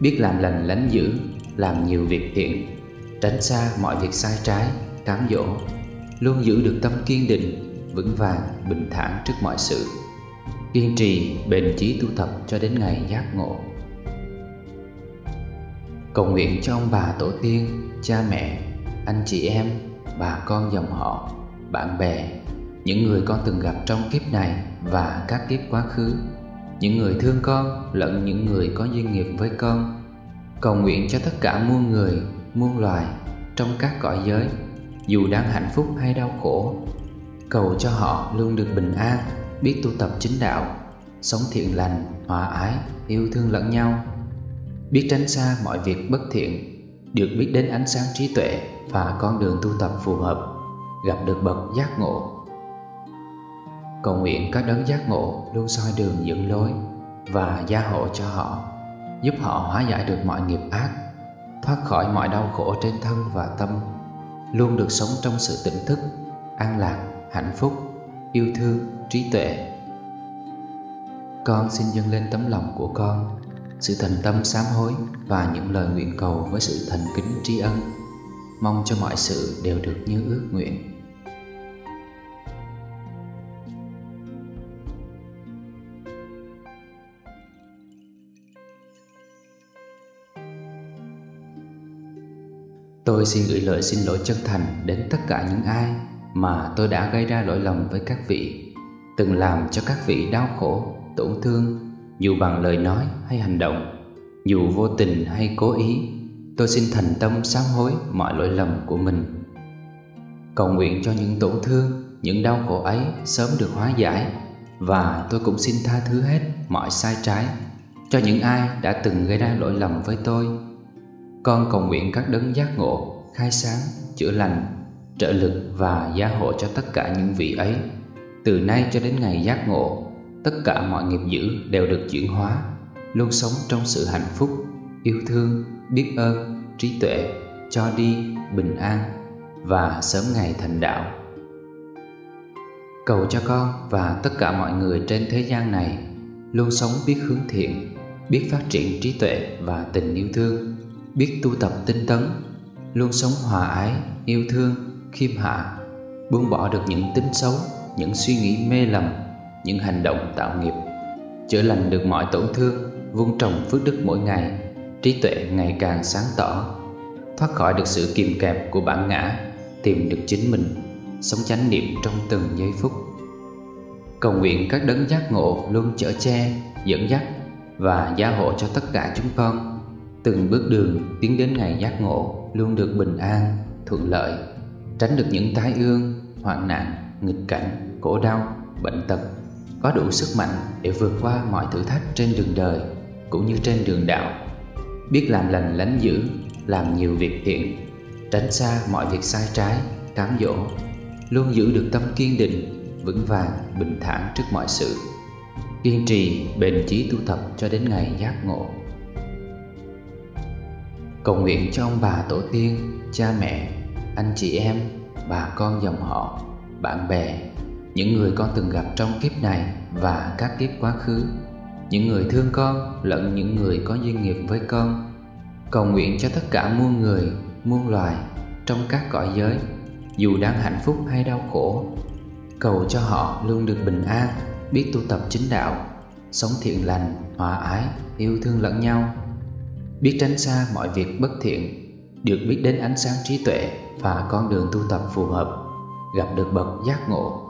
biết làm lành lánh dữ, làm nhiều việc thiện, tránh xa mọi việc sai trái, cám dỗ, luôn giữ được tâm kiên định, vững vàng, bình thản trước mọi sự, kiên trì, bền chí tu tập cho đến ngày giác ngộ. Cầu nguyện cho ông bà tổ tiên, cha mẹ, anh chị em, bà con dòng họ, bạn bè, những người con từng gặp trong kiếp này và các kiếp quá khứ, những người thương con lẫn những người có duyên nghiệp với con. Cầu nguyện cho tất cả muôn người, muôn loài trong các cõi giới, dù đang hạnh phúc hay đau khổ. Cầu cho họ luôn được bình an, biết tu tập chính đạo, sống thiện lành, hòa ái, yêu thương lẫn nhau biết tránh xa mọi việc bất thiện, được biết đến ánh sáng trí tuệ và con đường tu tập phù hợp, gặp được bậc giác ngộ. Cầu nguyện các đấng giác ngộ luôn soi đường dẫn lối và gia hộ cho họ, giúp họ hóa giải được mọi nghiệp ác, thoát khỏi mọi đau khổ trên thân và tâm, luôn được sống trong sự tỉnh thức, an lạc, hạnh phúc, yêu thương, trí tuệ. Con xin dâng lên tấm lòng của con sự thành tâm sám hối và những lời nguyện cầu với sự thành kính tri ân. Mong cho mọi sự đều được như ước nguyện. Tôi xin gửi lời xin lỗi chân thành đến tất cả những ai mà tôi đã gây ra lỗi lầm với các vị, từng làm cho các vị đau khổ, tổn thương dù bằng lời nói hay hành động, dù vô tình hay cố ý, tôi xin thành tâm sám hối mọi lỗi lầm của mình. Cầu nguyện cho những tổn thương, những đau khổ ấy sớm được hóa giải, và tôi cũng xin tha thứ hết mọi sai trái cho những ai đã từng gây ra lỗi lầm với tôi. Con cầu nguyện các đấng giác ngộ, khai sáng, chữa lành, trợ lực và gia hộ cho tất cả những vị ấy, từ nay cho đến ngày giác ngộ tất cả mọi nghiệp dữ đều được chuyển hóa, luôn sống trong sự hạnh phúc, yêu thương, biết ơn, trí tuệ, cho đi, bình an và sớm ngày thành đạo. Cầu cho con và tất cả mọi người trên thế gian này luôn sống biết hướng thiện, biết phát triển trí tuệ và tình yêu thương, biết tu tập tinh tấn, luôn sống hòa ái, yêu thương, khiêm hạ, buông bỏ được những tính xấu, những suy nghĩ mê lầm những hành động tạo nghiệp, chữa lành được mọi tổn thương, vun trồng phước đức mỗi ngày, trí tuệ ngày càng sáng tỏ, thoát khỏi được sự kìm kẹp của bản ngã, tìm được chính mình, sống chánh niệm trong từng giây phút. Cầu nguyện các đấng giác ngộ luôn chở che, dẫn dắt và gia hộ cho tất cả chúng con. Từng bước đường tiến đến ngày giác ngộ luôn được bình an, thuận lợi, tránh được những tai ương, hoạn nạn, nghịch cảnh, khổ đau, bệnh tật có đủ sức mạnh để vượt qua mọi thử thách trên đường đời cũng như trên đường đạo. Biết làm lành lánh dữ, làm nhiều việc thiện, tránh xa mọi việc sai trái, cám dỗ, luôn giữ được tâm kiên định, vững vàng, bình thản trước mọi sự. Kiên trì, bền chí tu tập cho đến ngày giác ngộ. Cầu nguyện cho ông bà tổ tiên, cha mẹ, anh chị em, bà con dòng họ, bạn bè những người con từng gặp trong kiếp này và các kiếp quá khứ. Những người thương con lẫn những người có duyên nghiệp với con. Cầu nguyện cho tất cả muôn người, muôn loài trong các cõi giới, dù đang hạnh phúc hay đau khổ. Cầu cho họ luôn được bình an, biết tu tập chính đạo, sống thiện lành, hòa ái, yêu thương lẫn nhau. Biết tránh xa mọi việc bất thiện, được biết đến ánh sáng trí tuệ và con đường tu tập phù hợp, gặp được bậc giác ngộ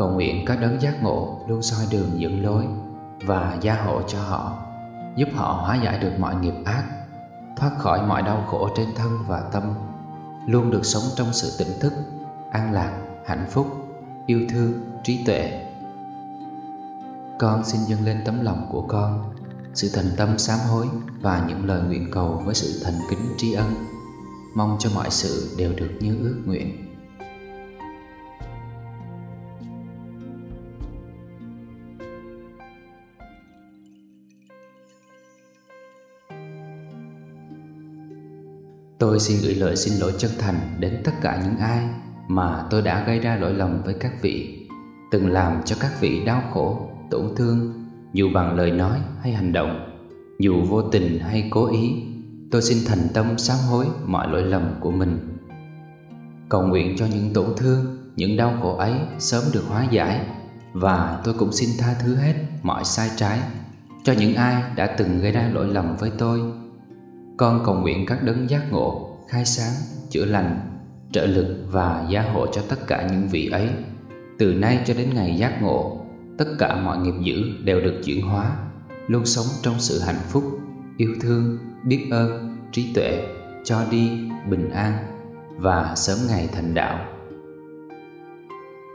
cầu nguyện các đấng giác ngộ luôn soi đường dẫn lối và gia hộ cho họ, giúp họ hóa giải được mọi nghiệp ác, thoát khỏi mọi đau khổ trên thân và tâm, luôn được sống trong sự tỉnh thức, an lạc, hạnh phúc, yêu thương, trí tuệ. Con xin dâng lên tấm lòng của con, sự thành tâm sám hối và những lời nguyện cầu với sự thành kính tri ân. Mong cho mọi sự đều được như ước nguyện. Tôi xin gửi lời xin lỗi chân thành đến tất cả những ai mà tôi đã gây ra lỗi lầm với các vị, từng làm cho các vị đau khổ, tổn thương, dù bằng lời nói hay hành động, dù vô tình hay cố ý. Tôi xin thành tâm sám hối mọi lỗi lầm của mình. Cầu nguyện cho những tổn thương, những đau khổ ấy sớm được hóa giải và tôi cũng xin tha thứ hết mọi sai trái cho những ai đã từng gây ra lỗi lầm với tôi. Con cầu nguyện các đấng giác ngộ, khai sáng, chữa lành, trợ lực và gia hộ cho tất cả những vị ấy. Từ nay cho đến ngày giác ngộ, tất cả mọi nghiệp dữ đều được chuyển hóa, luôn sống trong sự hạnh phúc, yêu thương, biết ơn, trí tuệ, cho đi, bình an và sớm ngày thành đạo.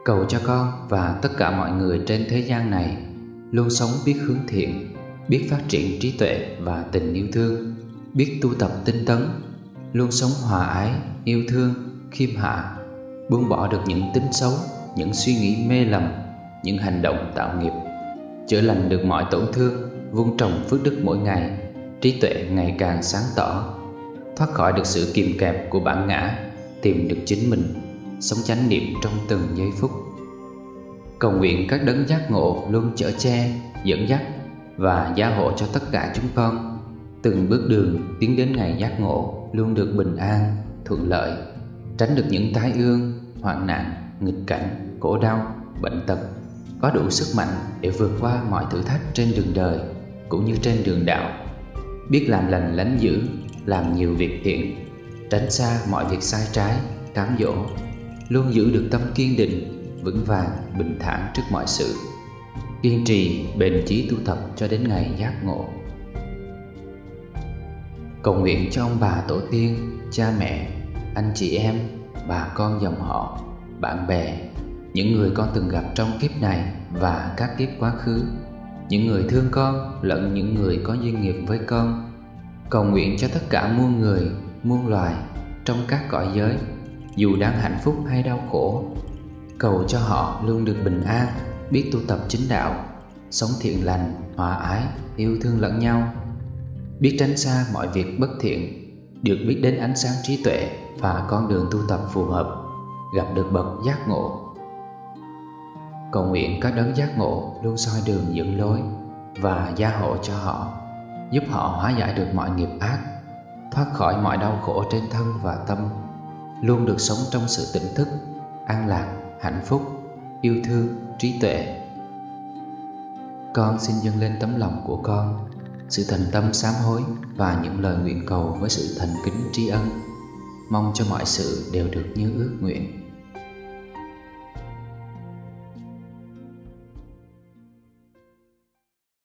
Cầu cho con và tất cả mọi người trên thế gian này luôn sống biết hướng thiện, biết phát triển trí tuệ và tình yêu thương, biết tu tập tinh tấn, luôn sống hòa ái, yêu thương, khiêm hạ, buông bỏ được những tính xấu, những suy nghĩ mê lầm, những hành động tạo nghiệp, chữa lành được mọi tổn thương, vun trồng phước đức mỗi ngày, trí tuệ ngày càng sáng tỏ, thoát khỏi được sự kìm kẹp của bản ngã, tìm được chính mình, sống chánh niệm trong từng giây phút. Cầu nguyện các đấng giác ngộ luôn chở che, dẫn dắt và gia hộ cho tất cả chúng con từng bước đường tiến đến ngày giác ngộ luôn được bình an, thuận lợi, tránh được những tai ương, hoạn nạn, nghịch cảnh, khổ đau, bệnh tật, có đủ sức mạnh để vượt qua mọi thử thách trên đường đời cũng như trên đường đạo, biết làm lành lánh dữ, làm nhiều việc thiện, tránh xa mọi việc sai trái, cám dỗ, luôn giữ được tâm kiên định, vững vàng, bình thản trước mọi sự. Kiên trì bền chí tu tập cho đến ngày giác ngộ cầu nguyện cho ông bà tổ tiên, cha mẹ, anh chị em, bà con dòng họ, bạn bè, những người con từng gặp trong kiếp này và các kiếp quá khứ, những người thương con lẫn những người có duyên nghiệp với con. Cầu nguyện cho tất cả muôn người, muôn loài trong các cõi giới, dù đang hạnh phúc hay đau khổ. Cầu cho họ luôn được bình an, biết tu tập chính đạo, sống thiện lành, hòa ái, yêu thương lẫn nhau biết tránh xa mọi việc bất thiện, được biết đến ánh sáng trí tuệ và con đường tu tập phù hợp, gặp được bậc giác ngộ. Cầu nguyện các đấng giác ngộ luôn soi đường dẫn lối và gia hộ cho họ, giúp họ hóa giải được mọi nghiệp ác, thoát khỏi mọi đau khổ trên thân và tâm, luôn được sống trong sự tỉnh thức, an lạc, hạnh phúc, yêu thương, trí tuệ. Con xin dâng lên tấm lòng của con sự thành tâm sám hối và những lời nguyện cầu với sự thành kính tri ân. Mong cho mọi sự đều được như ước nguyện.